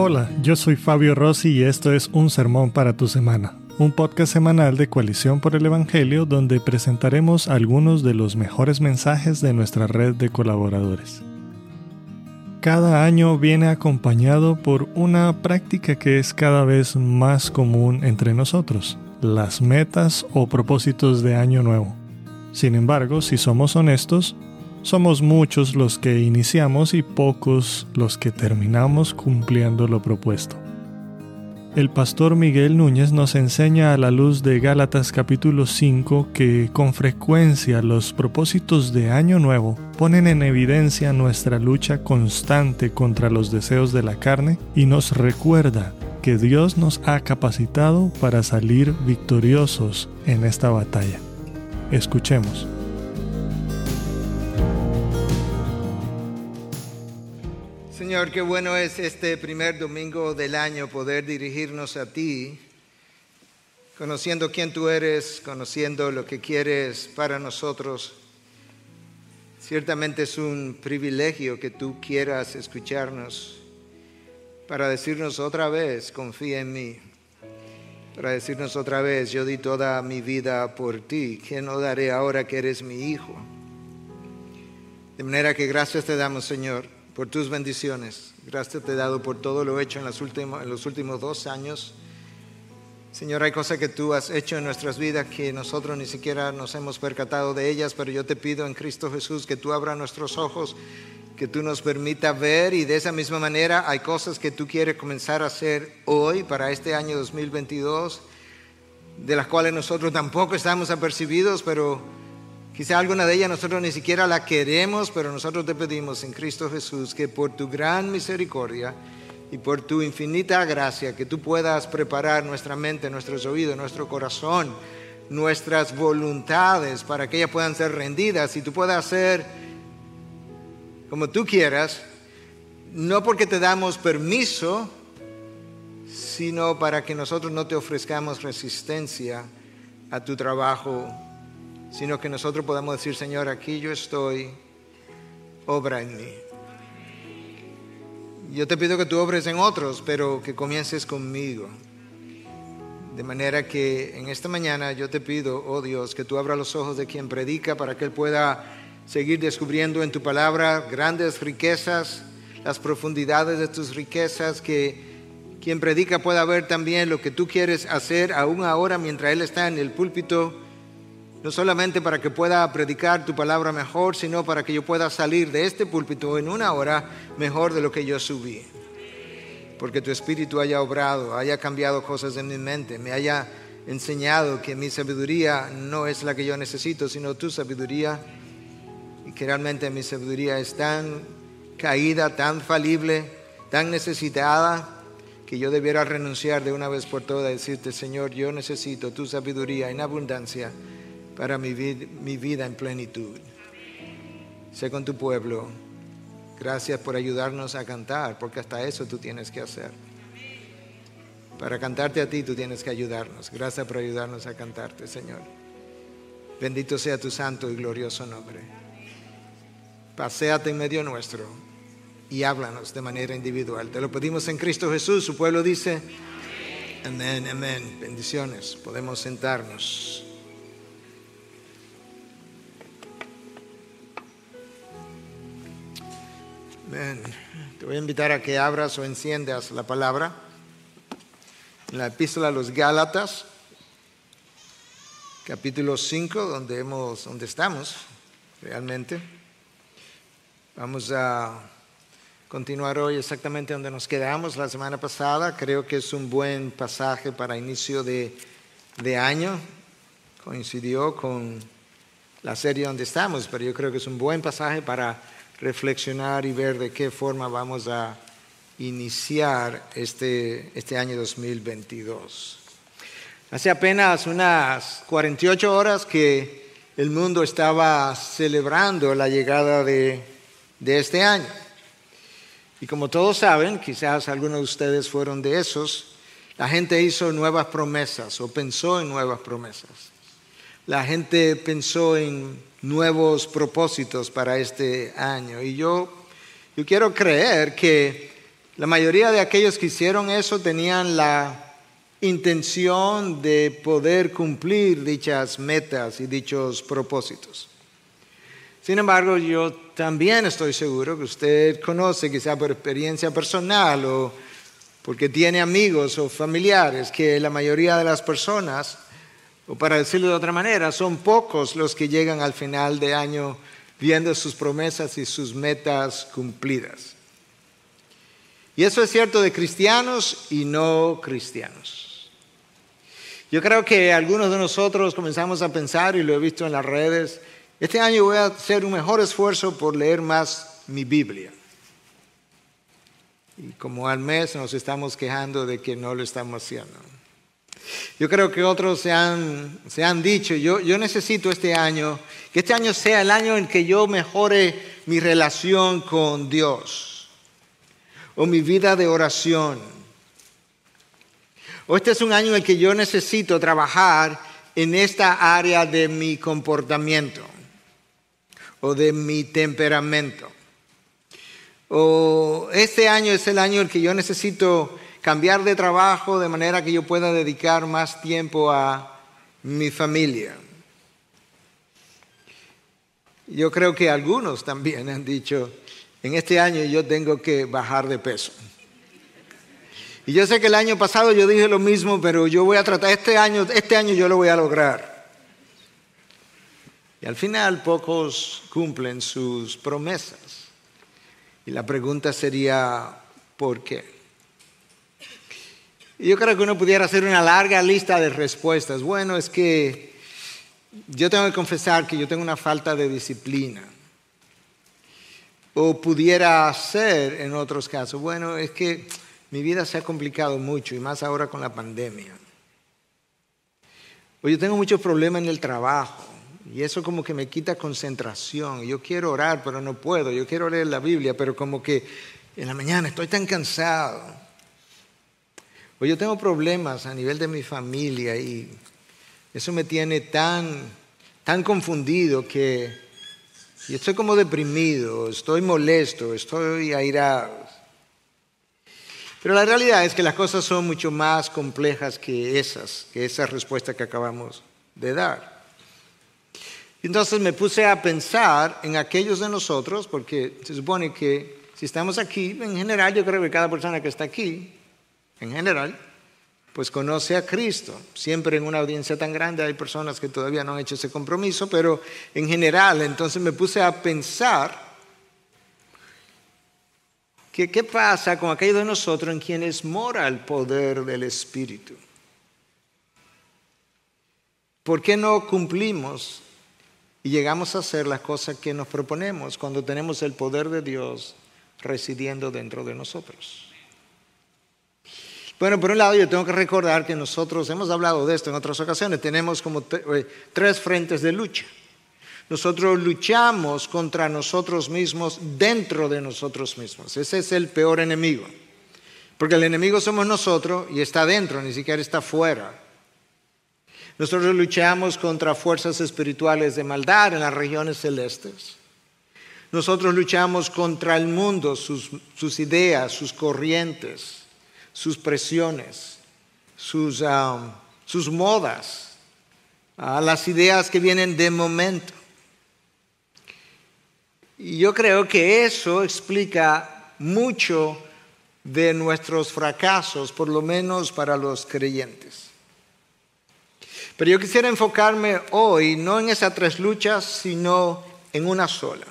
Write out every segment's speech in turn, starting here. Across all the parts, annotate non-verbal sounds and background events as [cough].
Hola, yo soy Fabio Rossi y esto es Un Sermón para tu Semana, un podcast semanal de Coalición por el Evangelio donde presentaremos algunos de los mejores mensajes de nuestra red de colaboradores. Cada año viene acompañado por una práctica que es cada vez más común entre nosotros, las metas o propósitos de año nuevo. Sin embargo, si somos honestos, somos muchos los que iniciamos y pocos los que terminamos cumpliendo lo propuesto. El pastor Miguel Núñez nos enseña a la luz de Gálatas capítulo 5 que con frecuencia los propósitos de Año Nuevo ponen en evidencia nuestra lucha constante contra los deseos de la carne y nos recuerda que Dios nos ha capacitado para salir victoriosos en esta batalla. Escuchemos. Señor, qué bueno es este primer domingo del año poder dirigirnos a ti, conociendo quién tú eres, conociendo lo que quieres para nosotros. Ciertamente es un privilegio que tú quieras escucharnos para decirnos otra vez, confía en mí, para decirnos otra vez, yo di toda mi vida por ti, ¿qué no daré ahora que eres mi hijo? De manera que gracias te damos, Señor por tus bendiciones. Gracias te he dado por todo lo hecho en, en los últimos dos años. Señor, hay cosas que tú has hecho en nuestras vidas que nosotros ni siquiera nos hemos percatado de ellas, pero yo te pido en Cristo Jesús que tú abras nuestros ojos, que tú nos permita ver y de esa misma manera hay cosas que tú quieres comenzar a hacer hoy para este año 2022, de las cuales nosotros tampoco estamos apercibidos, pero Quizá alguna de ellas nosotros ni siquiera la queremos, pero nosotros te pedimos en Cristo Jesús que por tu gran misericordia y por tu infinita gracia, que tú puedas preparar nuestra mente, nuestros oídos, nuestro corazón, nuestras voluntades para que ellas puedan ser rendidas y tú puedas hacer como tú quieras, no porque te damos permiso, sino para que nosotros no te ofrezcamos resistencia a tu trabajo sino que nosotros podamos decir, Señor, aquí yo estoy, obra en mí. Yo te pido que tú obres en otros, pero que comiences conmigo. De manera que en esta mañana yo te pido, oh Dios, que tú abras los ojos de quien predica para que él pueda seguir descubriendo en tu palabra grandes riquezas, las profundidades de tus riquezas, que quien predica pueda ver también lo que tú quieres hacer aún ahora mientras él está en el púlpito no solamente para que pueda predicar tu palabra mejor, sino para que yo pueda salir de este púlpito en una hora mejor de lo que yo subí. Porque tu espíritu haya obrado, haya cambiado cosas en mi mente, me haya enseñado que mi sabiduría no es la que yo necesito, sino tu sabiduría, y que realmente mi sabiduría es tan caída, tan falible, tan necesitada, que yo debiera renunciar de una vez por todas a decirte, Señor, yo necesito tu sabiduría en abundancia para mi, mi vida en plenitud. Sé con tu pueblo. Gracias por ayudarnos a cantar, porque hasta eso tú tienes que hacer. Para cantarte a ti tú tienes que ayudarnos. Gracias por ayudarnos a cantarte, Señor. Bendito sea tu santo y glorioso nombre. Paseate en medio nuestro y háblanos de manera individual. Te lo pedimos en Cristo Jesús. Su pueblo dice, amén, amén. Bendiciones. Podemos sentarnos. Te voy a invitar a que abras o enciendas la palabra en la epístola a los Gálatas, capítulo 5, donde, hemos, donde estamos realmente. Vamos a continuar hoy exactamente donde nos quedamos la semana pasada. Creo que es un buen pasaje para inicio de, de año. Coincidió con la serie donde estamos, pero yo creo que es un buen pasaje para reflexionar y ver de qué forma vamos a iniciar este, este año 2022. Hace apenas unas 48 horas que el mundo estaba celebrando la llegada de, de este año. Y como todos saben, quizás algunos de ustedes fueron de esos, la gente hizo nuevas promesas o pensó en nuevas promesas. La gente pensó en nuevos propósitos para este año. Y yo, yo quiero creer que La mayoría de aquellos que hicieron eso tenían la intención de poder cumplir dichas metas y dichos propósitos. Sin embargo, yo también estoy seguro que usted conoce, quizá por experiencia personal o porque tiene amigos o familiares, que la mayoría de las personas, o para decirlo de otra manera, son pocos los que llegan al final de año viendo sus promesas y sus metas cumplidas. Y eso es cierto de cristianos y no cristianos. Yo creo que algunos de nosotros comenzamos a pensar, y lo he visto en las redes, este año voy a hacer un mejor esfuerzo por leer más mi Biblia. Y como al mes nos estamos quejando de que no lo estamos haciendo. Yo creo que otros se han, se han dicho, yo, yo necesito este año, que este año sea el año en que yo mejore mi relación con Dios o mi vida de oración. O este es un año en el que yo necesito trabajar en esta área de mi comportamiento o de mi temperamento. O este año es el año en que yo necesito cambiar de trabajo de manera que yo pueda dedicar más tiempo a mi familia. Yo creo que algunos también han dicho, en este año yo tengo que bajar de peso. Y yo sé que el año pasado yo dije lo mismo, pero yo voy a tratar, este año, este año yo lo voy a lograr. Y al final pocos cumplen sus promesas. Y la pregunta sería, ¿por qué? Yo creo que uno pudiera hacer una larga lista de respuestas. Bueno, es que yo tengo que confesar que yo tengo una falta de disciplina. O pudiera ser, en otros casos, bueno, es que mi vida se ha complicado mucho y más ahora con la pandemia. O yo tengo muchos problemas en el trabajo. Y eso como que me quita concentración. Yo quiero orar, pero no puedo. Yo quiero leer la Biblia, pero como que en la mañana estoy tan cansado. O yo tengo problemas a nivel de mi familia y eso me tiene tan, tan confundido que estoy como deprimido, estoy molesto, estoy airado. Pero la realidad es que las cosas son mucho más complejas que esas, que esa respuesta que acabamos de dar. Entonces me puse a pensar en aquellos de nosotros, porque se supone que si estamos aquí, en general yo creo que cada persona que está aquí, en general, pues conoce a Cristo. Siempre en una audiencia tan grande hay personas que todavía no han hecho ese compromiso, pero en general, entonces me puse a pensar que qué pasa con aquellos de nosotros en quienes mora el poder del Espíritu. ¿Por qué no cumplimos y llegamos a hacer las cosas que nos proponemos cuando tenemos el poder de Dios residiendo dentro de nosotros. Bueno, por un lado yo tengo que recordar que nosotros hemos hablado de esto en otras ocasiones, tenemos como eh, tres frentes de lucha. Nosotros luchamos contra nosotros mismos dentro de nosotros mismos. Ese es el peor enemigo. Porque el enemigo somos nosotros y está dentro, ni siquiera está fuera. Nosotros luchamos contra fuerzas espirituales de maldad en las regiones celestes. Nosotros luchamos contra el mundo, sus, ideas, sus corrientes, sus presiones, sus, sus modas, las ideas que vienen de momento. Y yo creo que eso explica mucho de nuestros fracasos, por lo menos para los creyentes. Pero yo quisiera enfocarme hoy no en esas tres luchas, sino en una sola,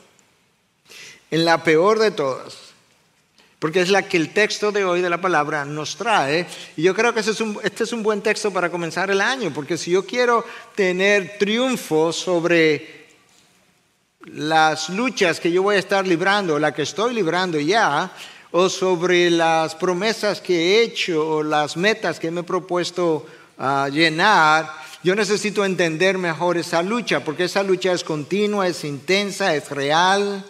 en la peor de todas, porque es la que el texto de hoy de la palabra nos trae. Y yo creo que este es, un, buen texto para comenzar el año, porque si yo quiero tener triunfo sobre las luchas que yo voy a estar librando, la que estoy librando ya, o sobre las promesas que he hecho o las metas que me he propuesto ah, llenar, yo necesito entender mejor esa lucha, porque esa lucha es continua, es intensa, es real.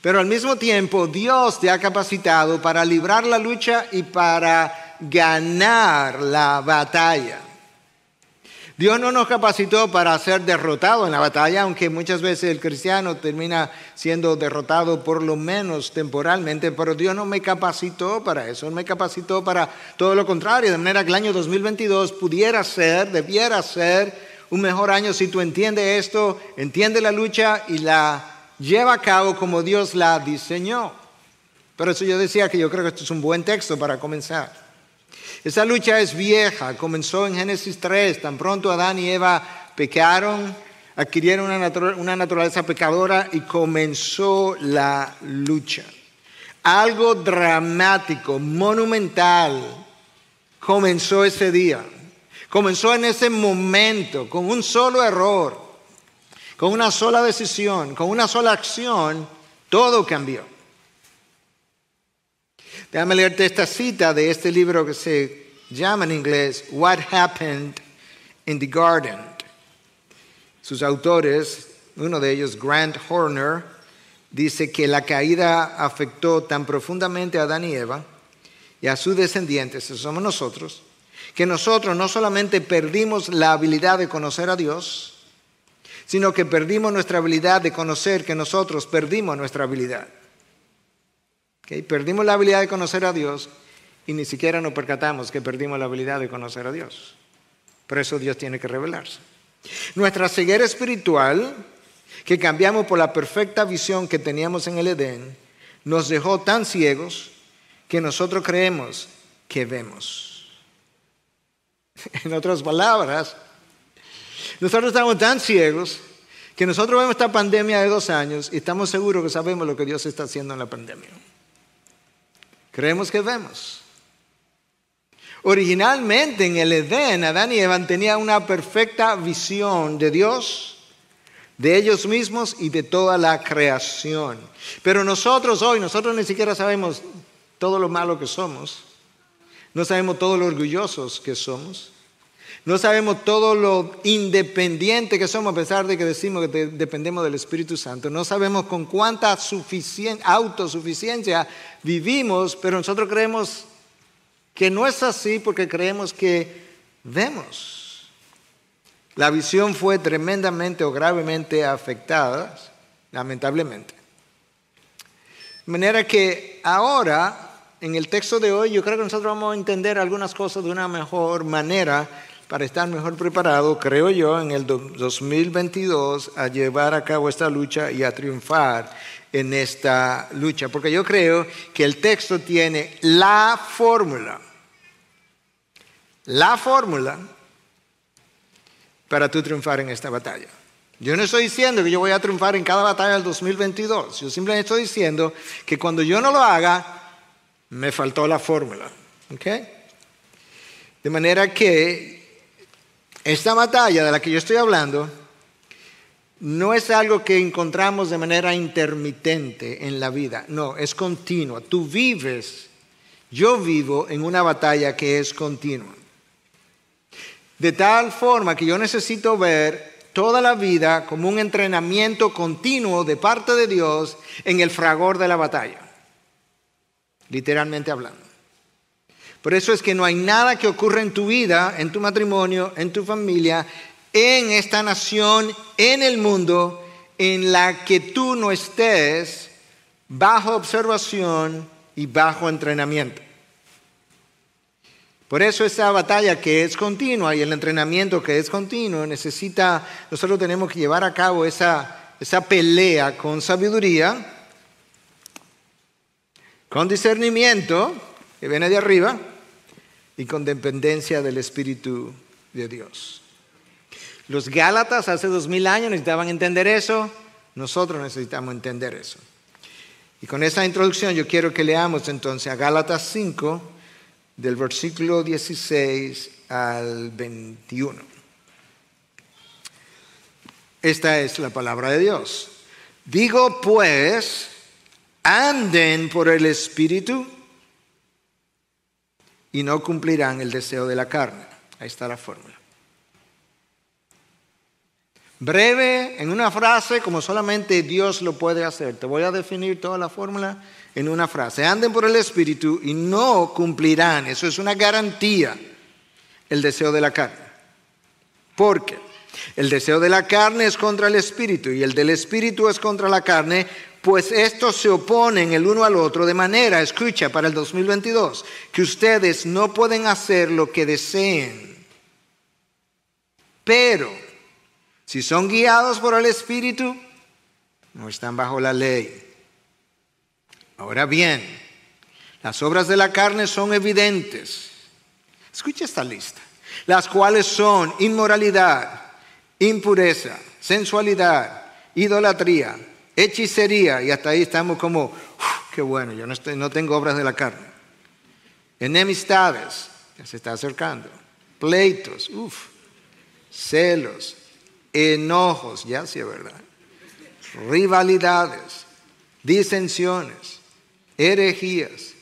Pero al mismo tiempo Dios te ha capacitado para librar la lucha y para ganar la batalla. Dios no nos capacitó para ser derrotado en la batalla, aunque muchas veces el cristiano termina siendo derrotado por lo menos temporalmente, pero Dios no me capacitó para eso, no me capacitó para todo lo contrario, de manera que el año 2022 pudiera ser, debiera ser un mejor año si tú entiendes esto, entiendes la lucha y la lleva a cabo como Dios la diseñó. Por eso yo decía que yo creo que esto es un buen texto para comenzar. Esa lucha es vieja, comenzó en Génesis 3, tan pronto Adán y Eva pecaron, adquirieron una, naturaleza pecadora y comenzó la lucha. Algo dramático, monumental, comenzó ese día. Comenzó en ese momento, con un solo error, con una sola decisión, con una sola acción, todo cambió. Déjame leerte esta cita de este libro que se llama en inglés What Happened in the Garden. Sus autores, uno de ellos, Grant Horner, dice que la caída afectó tan profundamente a Adán y Eva y a sus descendientes, eso somos nosotros, que nosotros no solamente perdimos la habilidad de conocer a Dios, sino que perdimos nuestra habilidad de conocer que nosotros perdimos nuestra habilidad. Perdimos la habilidad de conocer a Dios y ni siquiera nos percatamos que perdimos la habilidad de conocer a Dios. Por eso Dios tiene que revelarse. Nuestra ceguera espiritual, que cambiamos por la perfecta visión que teníamos en el Edén, nos dejó tan ciegos que nosotros creemos que vemos. [laughs] En otras palabras, nosotros estamos tan ciegos que nosotros vemos esta pandemia de dos años y estamos seguros que sabemos lo que Dios está haciendo en la pandemia. Creemos que vemos. Originalmente en el Edén, Adán y Eva tenían una perfecta visión de Dios, de ellos mismos y de toda la creación. Pero nosotros hoy, nosotros ni siquiera sabemos todo lo malo que somos, no sabemos todo lo orgullosos que somos, no sabemos todo lo independiente que somos a pesar de que decimos que dependemos del Espíritu Santo. No sabemos con cuánta autosuficiencia vivimos, pero nosotros creemos que no es así porque creemos que vemos. La visión fue tremendamente o gravemente afectada, lamentablemente. De manera que ahora, en el texto de hoy, yo creo que nosotros vamos a entender algunas cosas de una mejor manera para estar mejor preparado, creo yo, en el 2022 a llevar a cabo esta lucha y a triunfar en esta lucha. Porque yo creo que el texto tiene la fórmula, la fórmula para tú triunfar en esta batalla. Yo no estoy diciendo que yo voy a triunfar en cada batalla del 2022. Yo simplemente estoy diciendo que cuando yo no lo haga, me faltó la fórmula. De manera que esta batalla de la que yo estoy hablando no es algo que encontramos de manera intermitente en la vida, no, es continua. Tú vives, yo vivo en una batalla que es continua. De tal forma que yo necesito ver toda la vida como un entrenamiento continuo de parte de Dios en el fragor de la batalla, literalmente hablando. Por eso es que no hay nada que ocurra en tu vida, en tu matrimonio, en tu familia, en esta nación, en el mundo, en la que tú no estés bajo observación y bajo entrenamiento. Por eso esa batalla que es continua y el entrenamiento que es continuo necesita, nosotros tenemos que llevar a cabo esa, esa pelea con sabiduría, con discernimiento, que viene de arriba y con dependencia del Espíritu de Dios. Los Gálatas hace dos mil años necesitaban entender eso, nosotros necesitamos entender eso. Y con esa introducción yo quiero que leamos entonces a Gálatas 5, del versículo 16 al 21. Esta es la palabra de Dios. Digo pues, anden por el Espíritu y no cumplirán el deseo de la carne. Ahí está la fórmula. Breve, en una frase, como solamente Dios lo puede hacer. Te voy a definir toda la fórmula en una frase. Anden por el Espíritu y no cumplirán. Eso es una garantía. El deseo de la carne. Porque el deseo de la carne es contra el espíritu y el del espíritu es contra la carne, pues estos se oponen el uno al otro de manera, escucha, para el 2022, que ustedes no pueden hacer lo que deseen. Pero, si son guiados por el espíritu, no están bajo la ley. Ahora bien, las obras de la carne son evidentes. Escucha esta lista. Las cuales son inmoralidad, impureza, sensualidad, idolatría, hechicería, y hasta ahí estamos como, qué bueno, yo no, estoy, no tengo obras de la carne. Enemistades, ya se está acercando. Pleitos, uff, celos, enojos, ya sí es verdad. Rivalidades, disensiones, herejías,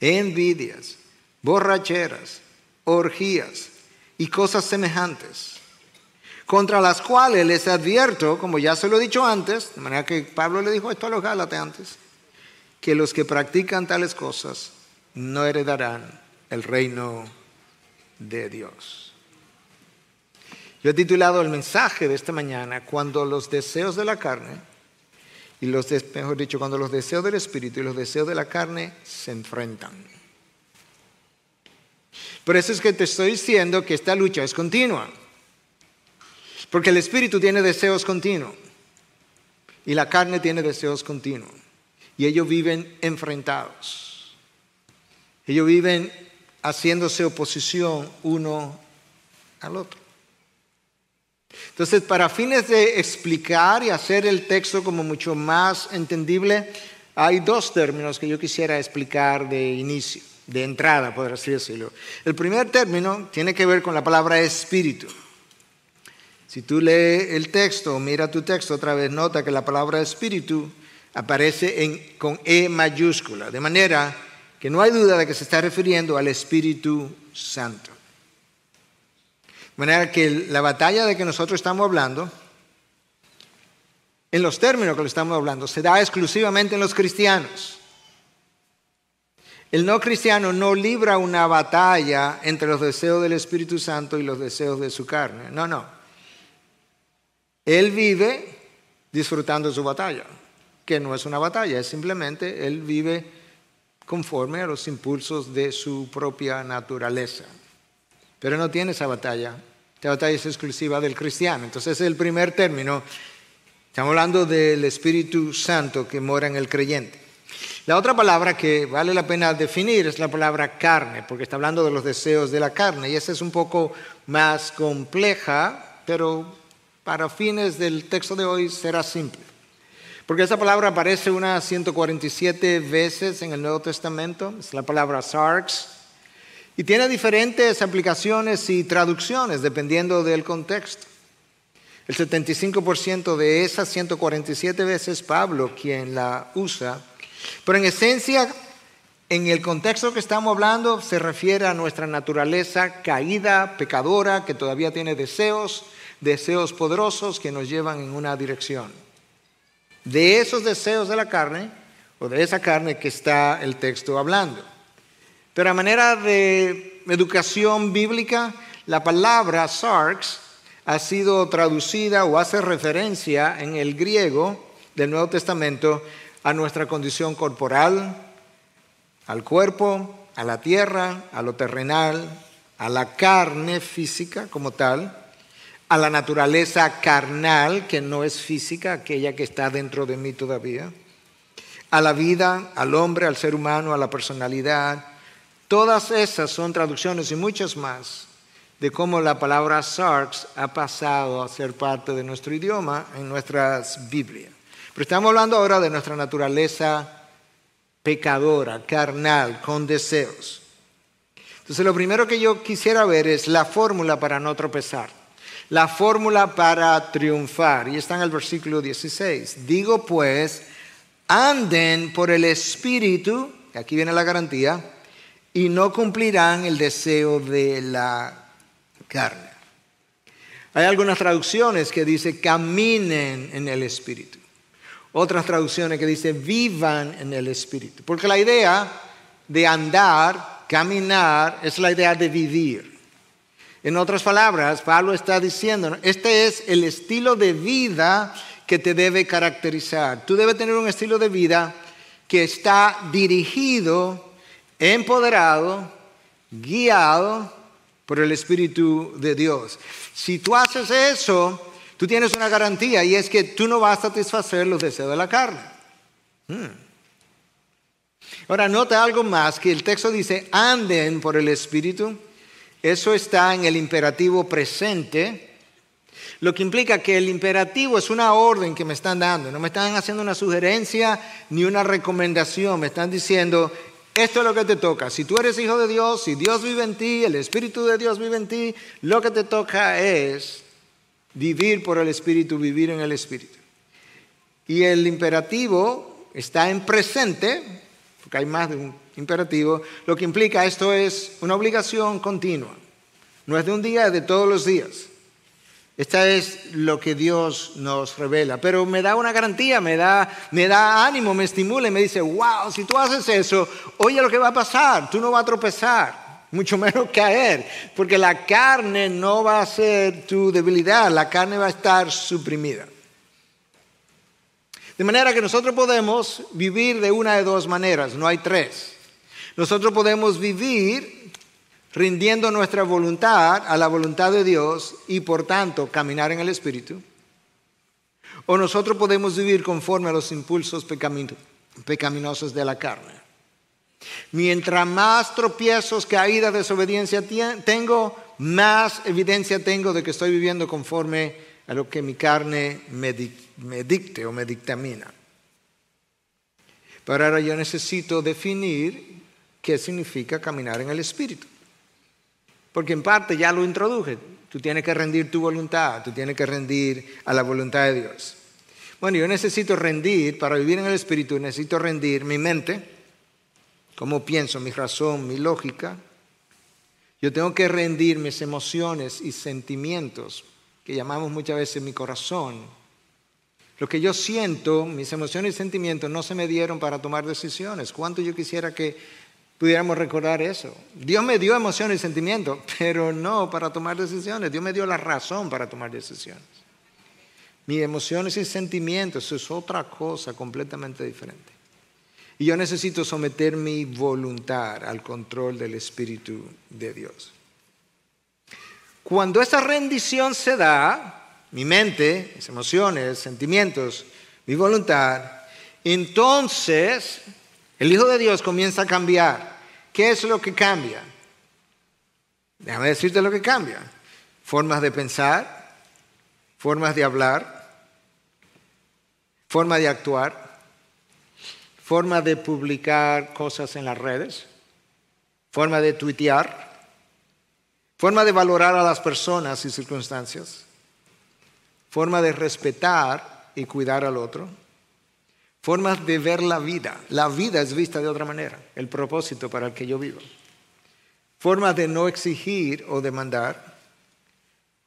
envidias, borracheras, orgías y cosas semejantes, contra las cuales les advierto, como ya se lo he dicho antes, de manera que Pablo le dijo esto a los Gálatas antes, que los que practican tales cosas no heredarán el reino de Dios. Yo he titulado el mensaje de esta mañana, cuando los deseos de la carne y los, mejor dicho, cuando los deseos del espíritu y los deseos de la carne se enfrentan. Por eso es que te estoy diciendo que esta lucha es continua. Porque el espíritu tiene deseos continuos y la carne tiene deseos continuos. Y ellos viven enfrentados. Ellos viven haciéndose oposición uno al otro. Entonces, para fines de explicar y hacer el texto como mucho más entendible, hay dos términos que yo quisiera explicar de inicio, de entrada, por así decirlo. El primer término tiene que ver con la palabra espíritu. Si tú lees el texto, mira tu texto otra vez, nota que la palabra espíritu aparece con E mayúscula, de manera que no hay duda de que se está refiriendo al Espíritu Santo. De manera que la batalla de que nosotros estamos hablando, en los términos que lo estamos hablando, se da exclusivamente en los cristianos. El no cristiano no libra una batalla entre los deseos del Espíritu Santo y los deseos de su carne. No, no. Él vive disfrutando su batalla, que no es una batalla, es simplemente él vive conforme a los impulsos de su propia naturaleza. Pero no tiene esa batalla. Esta batalla es exclusiva del cristiano. Entonces, es el primer término. Estamos hablando del Espíritu Santo que mora en el creyente. La otra palabra que vale la pena definir es la palabra carne, porque está hablando de los deseos de la carne. Y esa es un poco más compleja, pero para fines del texto de hoy será simple. Porque esa palabra aparece unas 147 veces en el Nuevo Testamento. Es la palabra sarx, y tiene diferentes aplicaciones y traducciones dependiendo del contexto. El 75% de esas 147 veces Pablo quien la usa, pero en esencia, en el contexto que estamos hablando, se refiere a nuestra naturaleza caída, pecadora, que todavía tiene deseos, deseos poderosos que nos llevan en una dirección. De esos deseos de la carne, o de esa carne que está el texto hablando. Pero a manera de educación bíblica, la palabra sarx ha sido traducida o hace referencia en el griego del Nuevo Testamento a nuestra condición corporal, al cuerpo, a la tierra, a lo terrenal, a la carne física como tal, a la naturaleza carnal, que no es física, aquella que está dentro de mí todavía, a la vida, al hombre, al ser humano, a la personalidad, Todas esas son traducciones y muchas más de cómo la palabra sarx ha pasado a ser parte de nuestro idioma en nuestras Biblias. Pero estamos hablando ahora de nuestra naturaleza pecadora, carnal, con deseos. Entonces lo primero que yo quisiera ver es la fórmula para no tropezar, la fórmula para triunfar. Y está en el versículo 16. Digo pues, anden por el Espíritu, aquí viene la garantía, y no cumplirán el deseo de la carne. Hay algunas traducciones que dicen caminen en el Espíritu. Otras traducciones que dicen vivan en el Espíritu. Porque la idea de andar, caminar, es la idea de vivir. En otras palabras, Pablo está diciendo, este es el estilo de vida que te debe caracterizar. Tú debes tener un estilo de vida que está dirigido, empoderado, guiado por el Espíritu de Dios. Si tú haces eso, tú tienes una garantía y es que tú no vas a satisfacer los deseos de la carne. Hmm. Ahora, nota algo más, que el texto dice, anden por el Espíritu. Eso está en el imperativo presente, lo que implica que el imperativo es una orden que me están dando, no me están haciendo una sugerencia ni una recomendación, me están diciendo, esto es lo que te toca. Si tú eres hijo de Dios, si Dios vive en ti, el Espíritu de Dios vive en ti, lo que te toca es vivir por el Espíritu, vivir en el Espíritu. Y el imperativo está en presente, porque hay más de un imperativo, lo que implica esto es una obligación continua. No es de un día, es de todos los días. Esta es lo que Dios nos revela. Pero me da una garantía, me da, me da ánimo, me estimula y me dice, wow, si tú haces eso, oye lo que va a pasar, tú no vas a tropezar, mucho [laughs] menos caer, porque la carne no va a ser tu debilidad, la carne va a estar suprimida. De manera que nosotros podemos vivir de una de dos maneras, no hay tres. Nosotros podemos vivir rindiendo nuestra voluntad a la voluntad de Dios y por tanto caminar en el Espíritu. O nosotros podemos vivir conforme a los impulsos pecaminosos de la carne. Mientras más tropiezos, caídas, desobediencia tengo, más evidencia tengo de que estoy viviendo conforme a lo que mi carne me, me dicte o me dictamina. Pero ahora yo necesito definir qué significa caminar en el Espíritu. Porque en parte ya lo introduje. Tú tienes que rendir tu voluntad, tú tienes que rendir a la voluntad de Dios. Bueno, yo necesito rendir, para vivir en el Espíritu, necesito rendir mi mente, cómo pienso, mi razón, mi lógica. Yo tengo que rendir mis emociones y sentimientos, que llamamos muchas veces mi corazón. Lo que yo siento, mis emociones y sentimientos no se me dieron para tomar decisiones. ¿Cuánto yo quisiera que pudiéramos recordar eso. Dios me dio emociones y sentimientos, [laughs] pero no para tomar decisiones. Dios me dio la razón para tomar decisiones. Mis emociones y sentimientos es otra cosa completamente diferente. Y yo necesito someter mi voluntad al control del Espíritu de Dios. Cuando esa rendición se da, mi mente, mis emociones, sentimientos, mi voluntad, entonces el Hijo de Dios comienza a cambiar. ¿Qué es lo que cambia? Déjame decirte lo que cambia. Formas de pensar, formas de hablar, forma de actuar, forma de publicar cosas en las redes, forma de tuitear, forma de valorar a las personas y circunstancias, forma de respetar y cuidar al otro formas de ver la vida. La vida es vista de otra manera, el propósito para el que yo vivo. Formas de no exigir o demandar,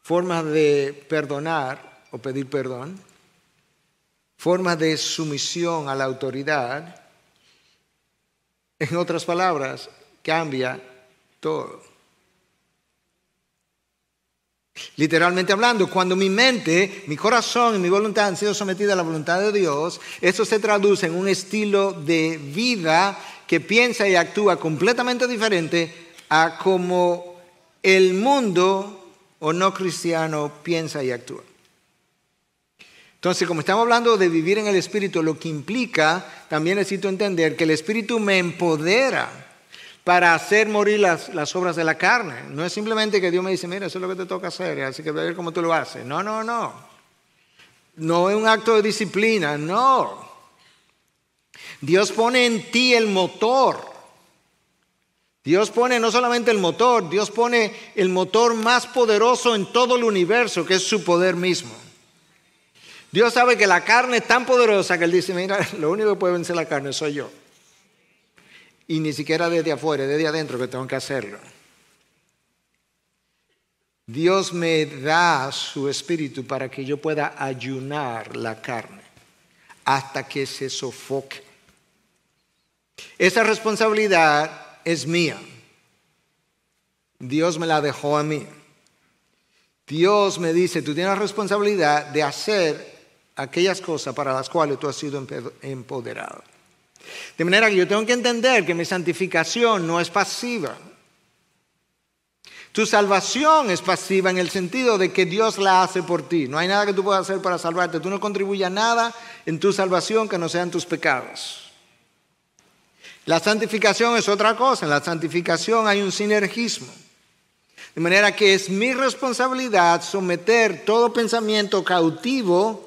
formas de perdonar o pedir perdón, formas de sumisión a la autoridad. En otras palabras, cambia todo. Literalmente hablando, cuando mi mente, mi corazón y mi voluntad han sido sometidas a la voluntad de Dios, eso se traduce en un estilo de vida que piensa y actúa completamente diferente a como el mundo o no cristiano piensa y actúa. Entonces, como estamos hablando de vivir en el Espíritu, lo que implica, también necesito entender que el Espíritu me empodera para hacer morir las, obras de la carne. No es simplemente que Dios me dice, mira, eso es lo que te toca hacer, así que ver cómo tú lo haces. No, no, no. No es un acto de disciplina, no. Dios pone en ti el motor. Dios pone no solamente el motor, Dios pone el motor más poderoso en todo el universo, que es su poder mismo. Dios sabe que la carne es tan poderosa que Él dice, mira, [laughs] lo único que puede vencer la carne soy yo. Y ni siquiera desde afuera, desde adentro que tengo que hacerlo. Dios me da su espíritu para que yo pueda ayunar la carne hasta que se sofoque. Esa responsabilidad es mía. Dios me la dejó a mí. Dios me dice, tú tienes la responsabilidad de hacer aquellas cosas para las cuales tú has sido empoderado. De manera que yo tengo que entender que mi santificación no es pasiva. Tu salvación es pasiva en el sentido de que Dios la hace por ti. No hay nada que tú puedas hacer para salvarte. Tú no contribuyes a nada en tu salvación que no sean tus pecados. La santificación es otra cosa. En la santificación hay un sinergismo. De manera que es mi responsabilidad someter todo pensamiento cautivo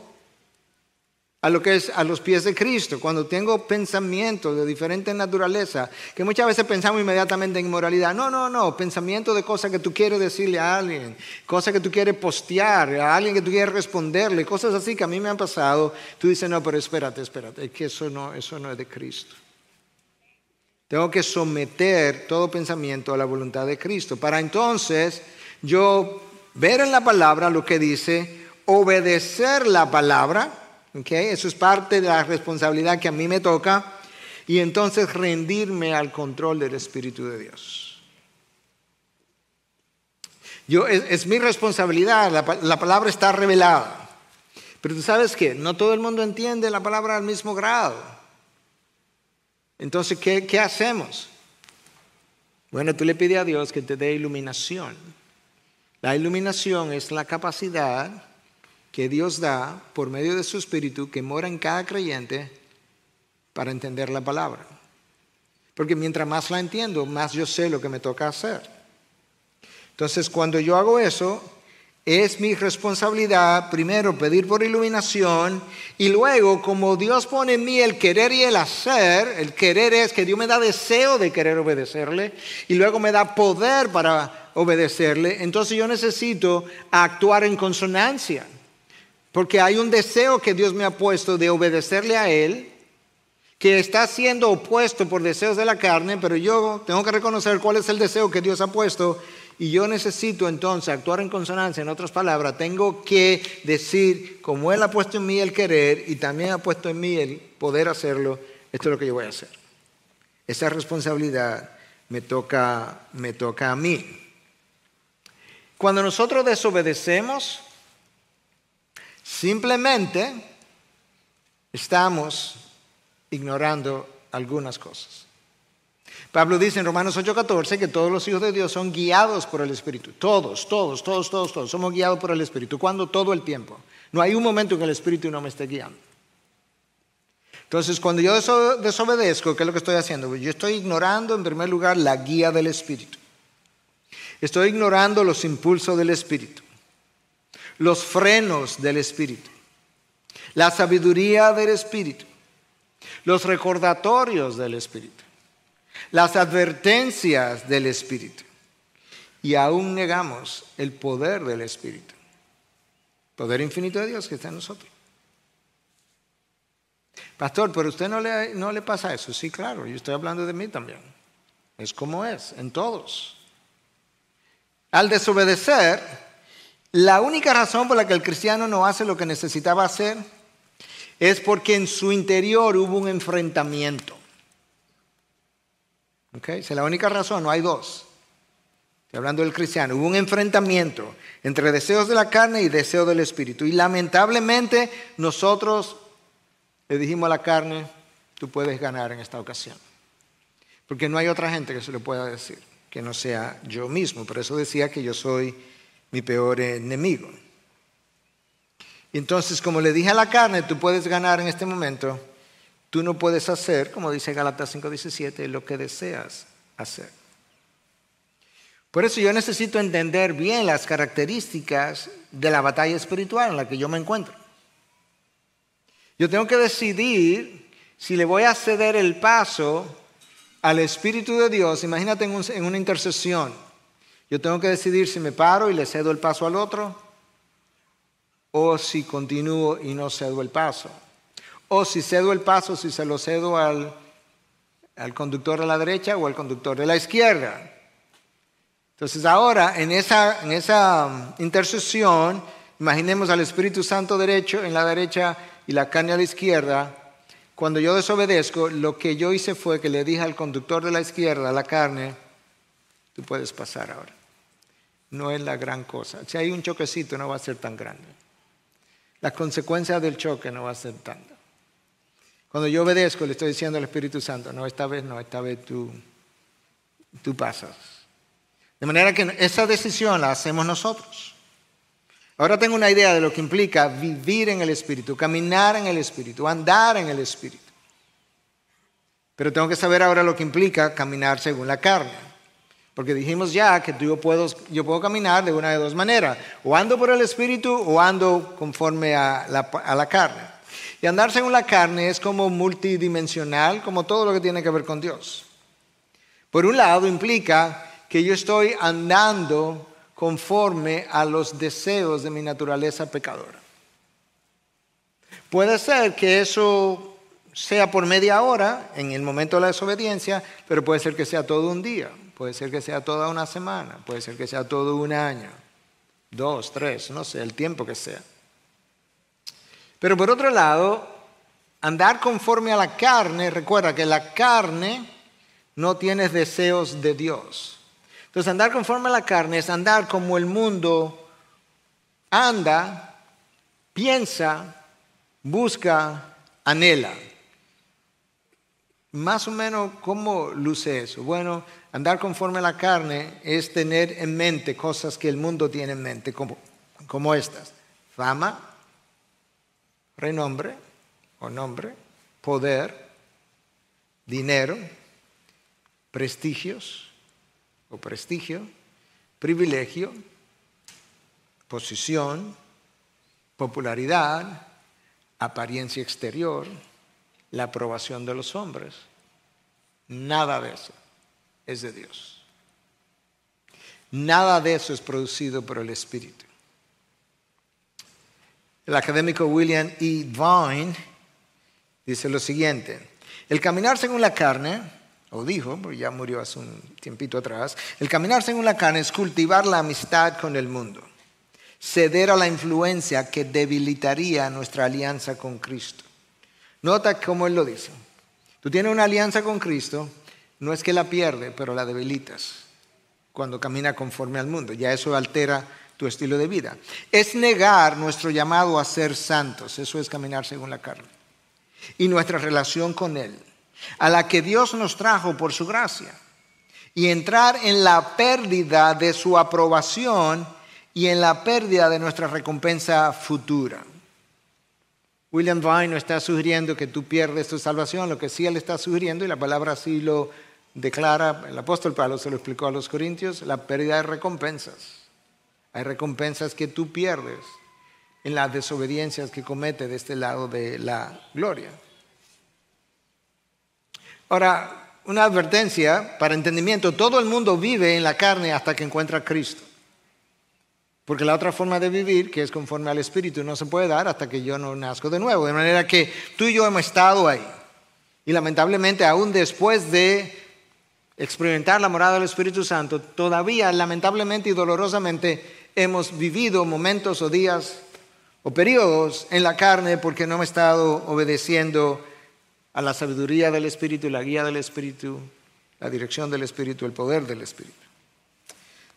a lo que es a los pies de Cristo. Cuando tengo pensamientos de diferente naturaleza, que muchas veces pensamos inmediatamente en inmoralidad. No, no, no, pensamiento de cosas que tú quieres decirle a alguien, cosas que tú quieres postear, a alguien que tú quieres responderle, cosas así que a mí me han pasado. Tú dices, no, pero espérate, espérate, es que eso no, eso no es de Cristo. Tengo que someter todo pensamiento a la voluntad de Cristo para entonces yo ver en la palabra lo que dice, obedecer la palabra eso es parte de la responsabilidad que a mí me toca. Y entonces rendirme al control del Espíritu de Dios. Yo, es, mi responsabilidad, la, palabra está revelada. Pero tú sabes que no todo el mundo entiende la palabra al mismo grado. Entonces, ¿qué, ¿qué, hacemos? Bueno, tú le pides a Dios que te dé iluminación. La iluminación es la capacidad que Dios da por medio de su Espíritu que mora en cada creyente para entender la palabra. Porque mientras más la entiendo, más yo sé lo que me toca hacer. Entonces, cuando yo hago eso, es mi responsabilidad primero pedir por iluminación y luego, como Dios pone en mí el querer y el hacer, el querer es que Dios me da deseo de querer obedecerle y luego me da poder para obedecerle, entonces yo necesito actuar en consonancia. Porque hay un deseo que Dios me ha puesto de obedecerle a Él, que está siendo opuesto por deseos de la carne, pero yo tengo que reconocer cuál es el deseo que Dios ha puesto y yo necesito entonces actuar en consonancia, en otras palabras, tengo que decir, como Él ha puesto en mí el querer y también ha puesto en mí el poder hacerlo, esto es lo que yo voy a hacer. Esa responsabilidad me toca, me toca a mí. Cuando nosotros desobedecemos, Simplemente estamos ignorando algunas cosas. Pablo dice en Romanos 8:14 que todos los hijos de Dios son guiados por el Espíritu. Todos, todos, todos, todos, todos. Somos guiados por el Espíritu. ¿Cuándo? Todo el tiempo. No hay un momento en que el Espíritu no me esté guiando. Entonces, cuando yo desobedezco, ¿qué es lo que estoy haciendo? Yo estoy ignorando en primer lugar la guía del Espíritu. Estoy ignorando los impulsos del Espíritu los frenos del Espíritu, la sabiduría del Espíritu, los recordatorios del Espíritu, las advertencias del Espíritu. Y aún negamos el poder del Espíritu, poder infinito de Dios que está en nosotros. Pastor, pero usted no le, no le pasa eso. Sí, claro, yo estoy hablando de mí también. Es como es, en todos. Al desobedecer, la única razón por la que el cristiano no hace lo que necesitaba hacer es porque en su interior hubo un enfrentamiento. ¿Ok? Es la única razón, no hay dos. Estoy hablando del cristiano. Hubo un enfrentamiento entre deseos de la carne y deseos del espíritu. Y lamentablemente nosotros le dijimos a la carne, tú puedes ganar en esta ocasión. Porque no hay otra gente que se lo pueda decir, que no sea yo mismo. Por eso decía que yo soy mi peor enemigo. Entonces, como le dije a la carne, tú puedes ganar en este momento, tú no puedes hacer, como dice Galatas 5:17, lo que deseas hacer. Por eso yo necesito entender bien las características de la batalla espiritual en la que yo me encuentro. Yo tengo que decidir si le voy a ceder el paso al Espíritu de Dios, imagínate en, una intercesión yo tengo que decidir si me paro y le cedo el paso al otro, o si continúo y no cedo el paso. O si cedo el paso, si se lo cedo al, al conductor de la derecha o al conductor de la izquierda. Entonces ahora, en esa, en esa um, intercesión, imaginemos al Espíritu Santo derecho en la derecha y la carne a la izquierda. Cuando yo desobedezco, lo que yo hice fue que le dije al conductor de la izquierda, la carne, tú puedes pasar ahora. No es la gran cosa. Si hay un choquecito no va a ser tan grande. Las consecuencias del choque no va a ser tanta. Cuando yo obedezco le estoy diciendo al Espíritu Santo, no, esta vez no, esta vez tú, tú pasas. De manera que esa decisión la hacemos nosotros. Ahora tengo una idea de lo que implica vivir en el Espíritu, caminar en el Espíritu, andar en el Espíritu. Pero tengo que saber ahora lo que implica caminar según la carne. Porque dijimos ya que yo puedo, yo puedo caminar de una de dos maneras. O ando por el Espíritu o ando conforme a la, a la carne. Y andar según la carne es como multidimensional, como todo lo que tiene que ver con Dios. Por un lado implica que yo estoy andando conforme a los deseos de mi naturaleza pecadora. Puede ser que eso sea por media hora en el momento de la desobediencia, pero puede ser que sea todo un día, puede ser que sea toda una semana, puede ser que sea todo un año, dos, tres, no sé, el tiempo que sea. Pero por otro lado, andar conforme a la carne, recuerda que la carne no tiene deseos de Dios. Entonces andar conforme a la carne es andar como el mundo anda, piensa, busca, anhela. Más o menos, ¿cómo luce eso? Bueno, andar conforme a la carne es tener en mente cosas que el mundo tiene en mente, como, como estas. Fama, renombre o nombre, poder, dinero, prestigios, o prestigio, privilegio, posición, popularidad, apariencia exterior, la aprobación de los hombres. Nada de eso es de Dios. Nada de eso es producido por el Espíritu. El académico William E. Vine dice lo siguiente, el caminar según la carne o dijo, porque ya murió hace un tiempito atrás, el caminar según la carne es cultivar la amistad con el mundo, ceder a la influencia que debilitaría nuestra alianza con Cristo. Nota cómo él lo dice. Tú tienes una alianza con Cristo, no es que la pierdes, pero la debilitas cuando camina conforme al mundo. Ya eso altera tu estilo de vida. Es negar nuestro llamado a ser santos, eso es caminar según la carne, y nuestra relación con Él a la que Dios nos trajo por su gracia, y entrar en la pérdida de su aprobación y en la pérdida de nuestra recompensa futura. William Vine no está sugiriendo que tú pierdes tu salvación, lo que sí él está sugiriendo, y la palabra así lo declara, el apóstol Pablo se lo explicó a los corintios, la pérdida de recompensas. Hay recompensas que tú pierdes en las desobediencias que comete de este lado de la gloria. Ahora, una advertencia para entendimiento, todo el mundo vive en la carne hasta que encuentra a Cristo. Porque la otra forma de vivir, que es conforme al Espíritu, no se puede dar hasta que yo no nazco de nuevo. De manera que tú y yo hemos estado ahí. Y lamentablemente, aún después de experimentar la morada del Espíritu Santo, todavía lamentablemente y dolorosamente hemos vivido momentos o días o periodos en la carne porque no hemos estado obedeciendo a la sabiduría del Espíritu, la guía del Espíritu, la dirección del Espíritu, el poder del Espíritu.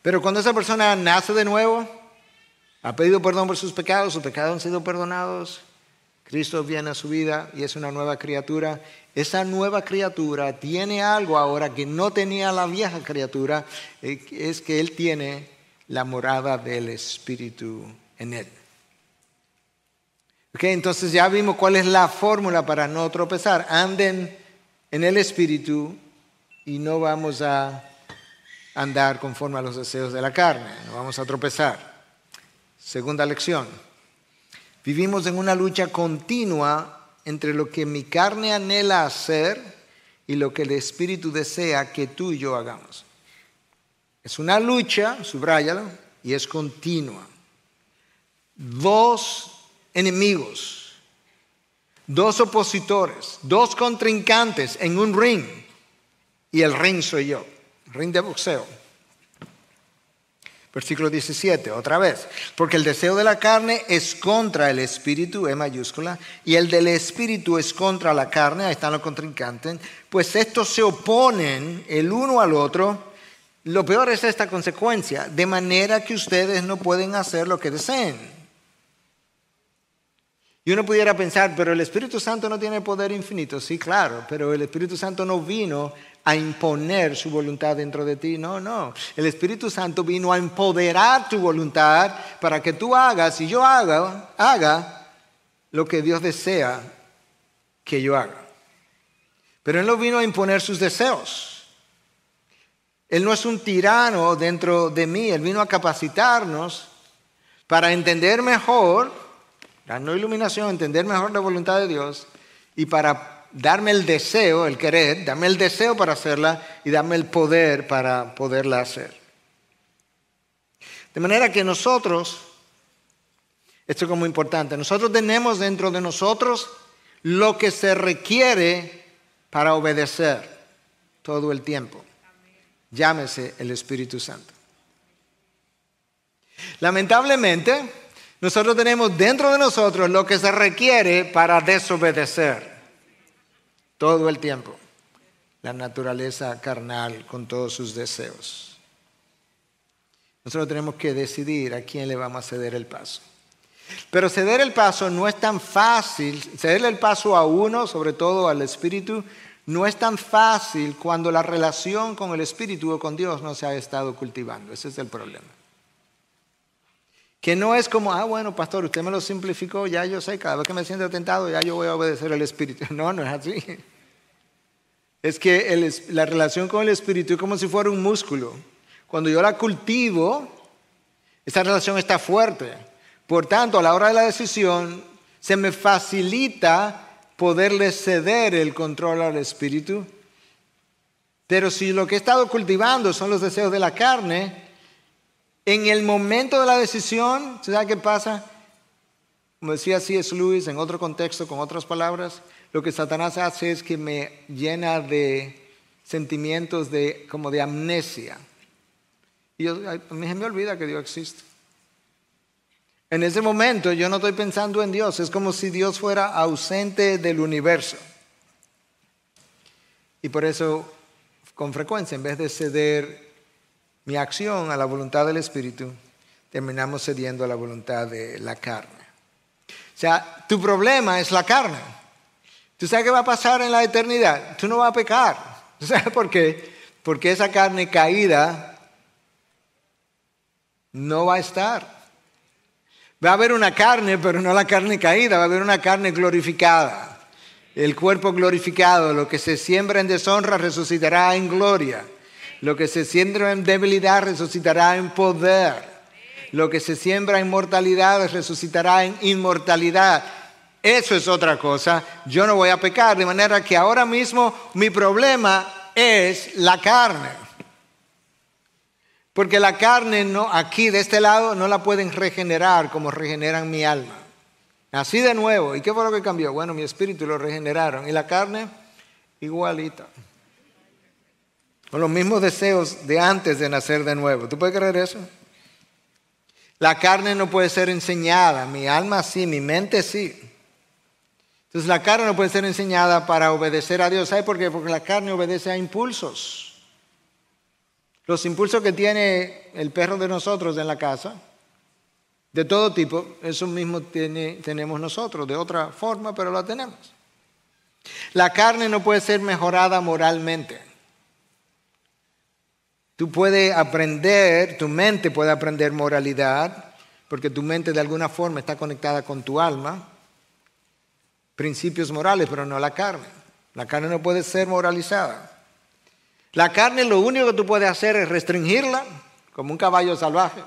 Pero cuando esa persona nace de nuevo, ha pedido perdón por sus pecados, sus pecados han sido perdonados, Cristo viene a su vida y es una nueva criatura. Esa nueva criatura tiene algo ahora que no tenía la vieja criatura, eh, es que Él tiene la morada del Espíritu en Él entonces ya vimos cuál es la fórmula para no tropezar. Anden en el Espíritu y no vamos a andar conforme a los deseos de la carne, no vamos a tropezar. Segunda lección. Vivimos en una lucha continua entre lo que mi carne anhela hacer y lo que el Espíritu desea que tú y yo hagamos. Es una lucha, subrayalo, y es continua. Dos enemigos, dos opositores, dos contrincantes en un ring. Y el ring soy yo, ring de boxeo. Versículo 17, otra vez. Porque el deseo de la carne es contra el espíritu, E mayúscula, y el del espíritu es contra la carne, ahí están los contrincantes, pues estos se oponen el uno al otro lo peor es esta consecuencia, de manera que ustedes no pueden hacer lo que deseen. Y uno pudiera pensar, pero el Espíritu Santo no tiene poder infinito. Sí, claro, pero el Espíritu Santo no vino a imponer su voluntad dentro de ti. No, no. El Espíritu Santo vino a empoderar tu voluntad para que tú hagas y yo haga, haga lo que Dios desea que yo haga. Pero Él no vino a imponer sus deseos. Él no es un tirano dentro de mí. Él vino a capacitarnos para entender mejor, darnos iluminación, entender mejor la voluntad de Dios y para darme el deseo, el querer, darme el deseo para hacerla y darme el poder para poderla hacer. De manera que nosotros, esto es como importante, nosotros tenemos dentro de nosotros lo que se requiere para obedecer todo el tiempo. Llámese el Espíritu Santo. Lamentablemente, nosotros tenemos dentro de nosotros lo que se requiere para desobedecer todo el tiempo. La naturaleza carnal con todos sus deseos. Nosotros tenemos que decidir a quién le vamos a ceder el paso. Pero ceder el paso no es tan fácil, cederle el paso a uno, sobre todo al Espíritu, no es tan fácil cuando la relación con el Espíritu o con Dios no se ha estado cultivando. Ese es el problema. Que no es como, ah, bueno, pastor, usted me lo simplificó, ya yo sé, cada vez que me siento tentado, ya yo voy a obedecer al Espíritu. [laughs] No, no es así. Es que la relación con el Espíritu es como si fuera un músculo. Cuando yo la cultivo, esa relación está fuerte. Por tanto, a la hora de la decisión, se me facilita poderle ceder el control al espíritu. Pero si lo que he estado cultivando son los deseos de la carne, en el momento de la decisión, ¿sabes qué pasa? Como decía C.S. Lewis en otro contexto, con otras palabras, lo que Satanás hace es que me llena de sentimientos de, como de amnesia. Y a mí me olvida que Dios existe. En ese momento yo no estoy pensando en Dios, es como si Dios fuera ausente del universo. Y por eso, con frecuencia, en vez de ceder mi acción a la voluntad del Espíritu, terminamos cediendo a la voluntad de la carne. O sea, tu problema es la carne. ¿Tú sabes qué va a pasar en la eternidad? Tú no vas a pecar. [laughs] ¿Sabes por qué? Porque esa carne caída no va a estar. Va a haber una carne, pero no la carne caída, va a haber una carne glorificada. El cuerpo glorificado, lo que se siembra en deshonra resucitará en gloria. Lo que se siembra en debilidad resucitará en poder. Lo que se siembra en mortalidad resucitará en inmortalidad. Eso es otra cosa. Yo no voy a pecar, de manera que ahora mismo mi problema es la carne. Porque la carne no, aquí de este lado no la pueden regenerar como regeneran mi alma. Así de nuevo. ¿Y qué fue lo que cambió? Bueno, mi espíritu lo regeneraron. Y la carne, igualita. Con los mismos deseos de antes de nacer de nuevo. ¿Tú puedes creer eso? La carne no puede ser enseñada. Mi alma sí, mi mente sí. Entonces la carne no puede ser enseñada para obedecer a Dios. ¿Sabe por qué? Porque la carne obedece a impulsos. Los impulsos que tiene el perro de nosotros en la casa, de todo tipo, eso mismo tenemos nosotros, de otra forma, pero la tenemos. La carne no puede ser mejorada moralmente. Tú puedes aprender, tu mente puede aprender moralidad, porque tu mente de alguna forma está conectada con tu alma, principios morales, pero no la carne. La carne no puede ser moralizada. La carne lo único que tú puedes hacer es restringirla como un caballo salvaje.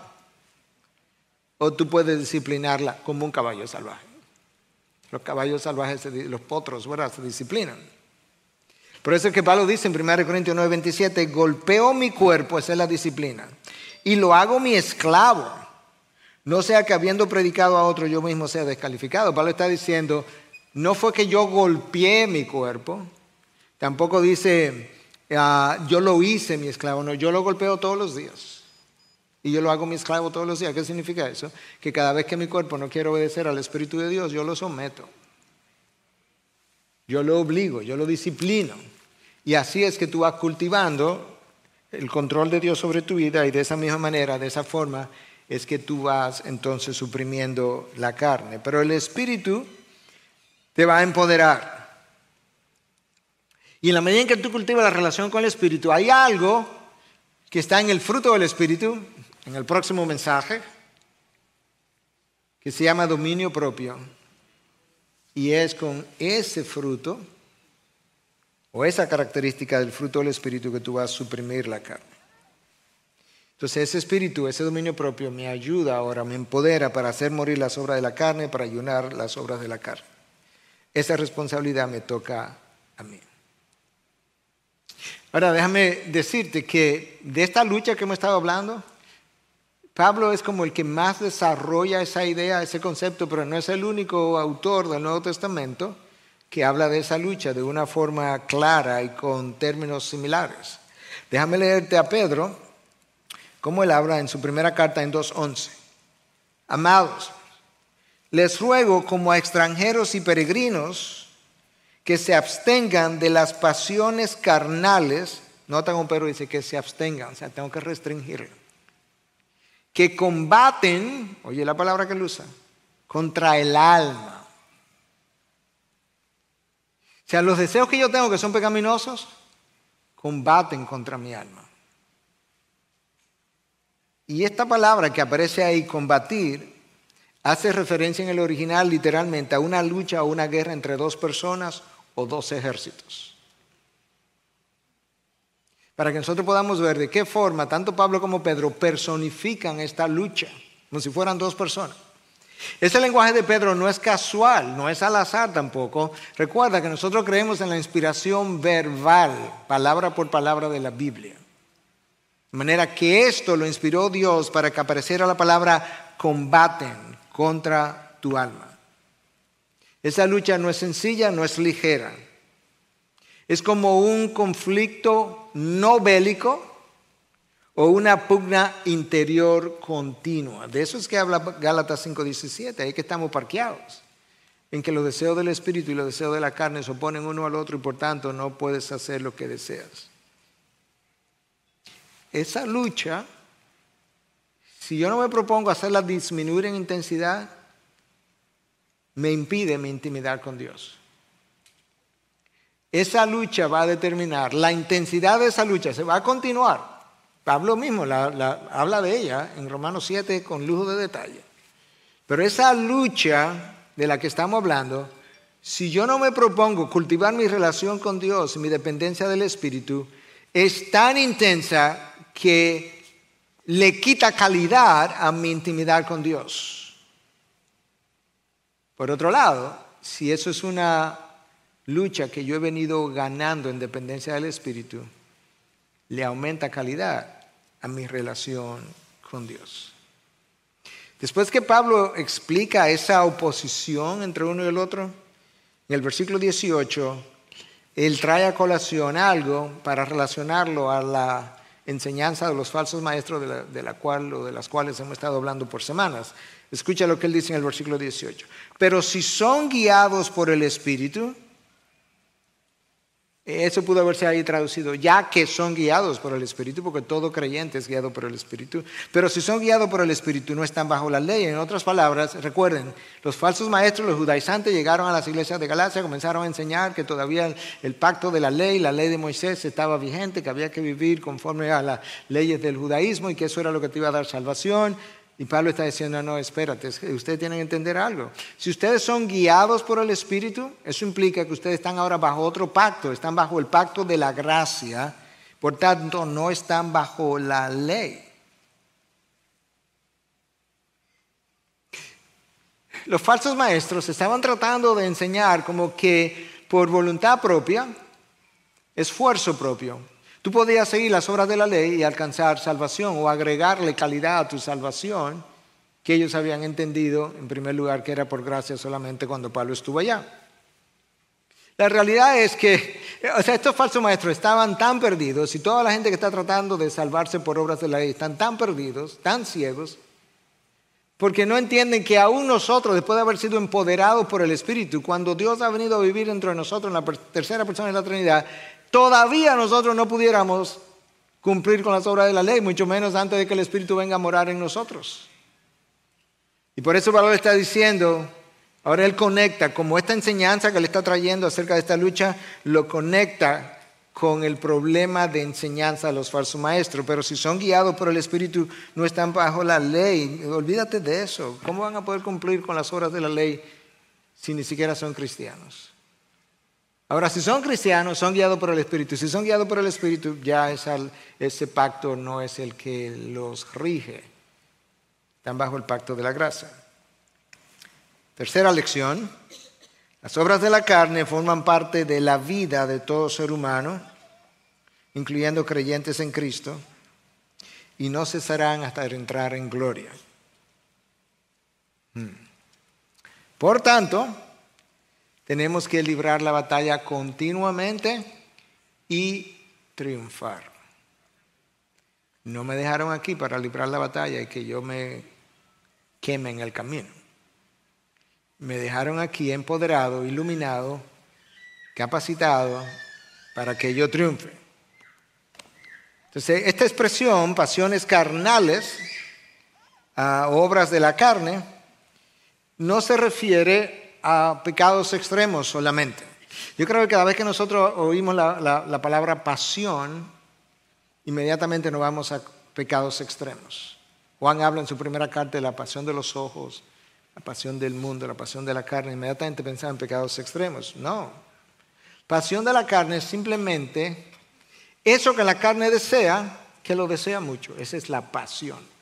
O tú puedes disciplinarla como un caballo salvaje. Los caballos salvajes, los potros, ¿verdad? Se disciplinan. Por eso es que Pablo dice en 1 Corintios 9, 27, golpeo mi cuerpo, esa es la disciplina, y lo hago mi esclavo. No sea que habiendo predicado a otro yo mismo sea descalificado. Pablo está diciendo, no fue que yo golpeé mi cuerpo, tampoco dice, Ah, yo lo hice mi esclavo, no, yo lo golpeo todos los días. Y yo lo hago mi esclavo todos los días. ¿Qué significa eso? Que cada vez que mi cuerpo no quiere obedecer al Espíritu de Dios, yo lo someto. Yo lo obligo, yo lo disciplino. Y así es que tú vas cultivando el control de Dios sobre tu vida y de esa misma manera, de esa forma, es que tú vas entonces suprimiendo la carne. Pero el Espíritu te va a empoderar. Y en la medida en que tú cultivas la relación con el Espíritu, hay algo que está en el fruto del Espíritu, en el próximo mensaje, que se llama dominio propio. Y es con ese fruto o esa característica del fruto del Espíritu que tú vas a suprimir la carne. Entonces ese espíritu, ese dominio propio me ayuda ahora, me empodera para hacer morir las obras de la carne, para ayunar las obras de la carne. Esa responsabilidad me toca a mí. Ahora déjame decirte que de esta lucha que hemos estado hablando, Pablo es como el que más desarrolla esa idea, ese concepto, pero no es el único autor del Nuevo Testamento que habla de esa lucha de una forma clara y con términos similares. Déjame leerte a Pedro, como él habla en su primera carta en 2.11. Amados, les ruego como a extranjeros y peregrinos que se abstengan de las pasiones carnales. Nota como Pedro dice que se abstengan, o sea, tengo que restringirlo. Que combaten, oye la palabra que él usa, contra el alma. O sea, los deseos que yo tengo que son pecaminosos, combaten contra mi alma. Y esta palabra que aparece ahí, combatir, hace referencia en el original literalmente a una lucha o una guerra entre dos personas o dos ejércitos. Para que nosotros podamos ver de qué forma tanto Pablo como Pedro personifican esta lucha, como si fueran dos personas. Ese lenguaje de Pedro no es casual, no es al azar tampoco. Recuerda que nosotros creemos en la inspiración verbal, palabra por palabra de la Biblia. De manera que esto lo inspiró Dios para que apareciera la palabra combaten contra tu alma. Esa lucha no es sencilla, no es ligera. Es como un conflicto no bélico, o una pugna interior continua. De eso es que habla Gálatas 5:17, ahí que estamos parqueados, en que los deseos del espíritu y los deseos de la carne se oponen uno al otro y por tanto no puedes hacer lo que deseas. Esa lucha, si yo no me propongo hacerla disminuir en intensidad, me impide mi intimidad con Dios. Esa lucha va a determinar, la intensidad de esa lucha se va a continuar Pablo mismo habla de ella en Romanos 7 con lujo de detalle. Pero esa lucha de la que estamos hablando, si yo no me propongo cultivar mi relación con Dios y mi dependencia del Espíritu, es tan intensa que le quita calidad a mi intimidad con Dios. Por otro lado, si eso es una lucha que yo he venido ganando en dependencia del Espíritu, le aumenta calidad a mi relación con Dios. Después que Pablo explica esa oposición entre uno y el otro, en el versículo 18, él trae a colación algo para relacionarlo a la enseñanza de los falsos maestros de, la, cual o de las cuales hemos estado hablando por semanas. Escucha lo que él dice en el versículo 18. Pero si son guiados por el Espíritu, eso pudo haberse ahí traducido, ya que son guiados por el Espíritu, porque todo creyente es guiado por el Espíritu. Pero si son guiados por el Espíritu, no están bajo la ley. En otras palabras, recuerden, los falsos maestros, los judaizantes, llegaron a las iglesias de Galacia, comenzaron a enseñar que todavía el pacto de la ley, la ley de Moisés, estaba vigente, que había que vivir conforme a las leyes del judaísmo y que eso era lo que te iba a dar salvación. Y Pablo está diciendo, no, espérate, ustedes tienen que entender algo. Si ustedes son guiados por el Espíritu, eso implica que ustedes están ahora bajo otro pacto, están bajo el pacto de la gracia, por tanto no están bajo la ley. Los falsos maestros estaban tratando de enseñar como que por voluntad propia, esfuerzo propio, Tú podías seguir las obras de la ley y alcanzar salvación o agregarle calidad a tu salvación, que ellos habían entendido, en primer lugar, que era por gracia solamente cuando Pablo estuvo allá. La realidad es que, o sea, estos falsos maestros estaban tan perdidos y toda la gente que está tratando de salvarse por obras de la ley están tan perdidos, tan ciegos, porque no entienden que aún nosotros, después de haber sido empoderados por el Espíritu, cuando Dios ha venido a vivir entre nosotros en la tercera persona de la Trinidad, todavía nosotros no pudiéramos cumplir con las obras de la ley, mucho menos antes de que el Espíritu venga a morar en nosotros. Y por eso Pablo está diciendo, ahora él conecta, como esta enseñanza que le está trayendo acerca de esta lucha, lo conecta con el problema de enseñanza a los falsos maestros. Pero si son guiados por el Espíritu, no están bajo la ley. Olvídate de eso. ¿Cómo van a poder cumplir con las obras de la ley si ni siquiera son cristianos? Ahora, si son cristianos, son guiados por el Espíritu. Si son guiados por el Espíritu, ya ese pacto no es el que los rige. Están bajo el pacto de la gracia. Tercera lección. Las obras de la carne forman parte de la vida de todo ser humano, incluyendo creyentes en Cristo, y no cesarán hasta entrar en gloria. Hmm. Por tanto, tenemos que librar la batalla continuamente y triunfar. No me dejaron aquí para librar la batalla y que yo me queme en el camino. Me dejaron aquí empoderado, iluminado, capacitado para que yo triunfe. Entonces, esta expresión, pasiones carnales, obras de la carne, no se refiere a pecados extremos solamente. Yo creo que cada vez que nosotros oímos la, palabra pasión, inmediatamente nos vamos a pecados extremos. Juan habla en su primera carta de la pasión de los ojos, la pasión del mundo, la pasión de la carne, inmediatamente pensaba en pecados extremos. No. Pasión de la carne es simplemente eso que la carne desea, que lo desea mucho. Esa es la pasión.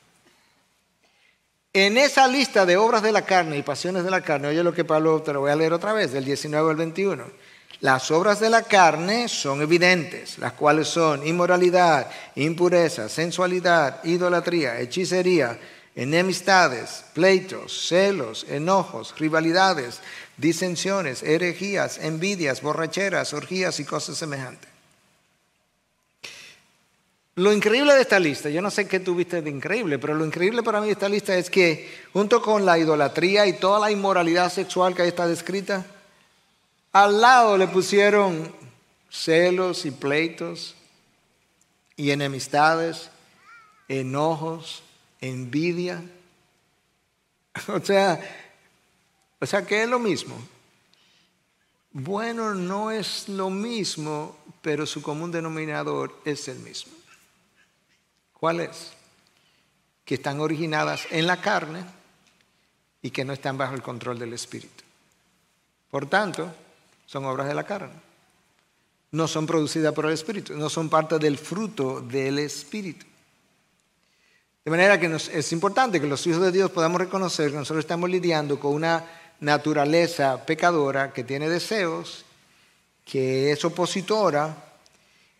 En esa lista de obras de la carne y pasiones de la carne, oye lo que Pablo, te lo voy a leer otra vez, del 19 al 21. Las obras de la carne son evidentes, las cuales son inmoralidad, impureza, sensualidad, idolatría, hechicería, enemistades, pleitos, celos, enojos, rivalidades, disensiones, herejías, envidias, borracheras, orgías y cosas semejantes. Lo increíble de esta lista, yo no sé qué tuviste de increíble, pero lo increíble para mí de esta lista es que junto con la idolatría y toda la inmoralidad sexual que ahí está descrita, al lado le pusieron celos y pleitos y enemistades, enojos, envidia. [laughs] O sea, o sea que es lo mismo. Bueno, no es lo mismo, pero su común denominador es el mismo. ¿Cuáles? Que están originadas en la carne y que no están bajo el control del Espíritu. Por tanto, son obras de la carne. No son producidas por el Espíritu, no son parte del fruto del Espíritu. De manera que es importante que los hijos de Dios podamos reconocer que nosotros estamos lidiando con una naturaleza pecadora que tiene deseos, que es opositora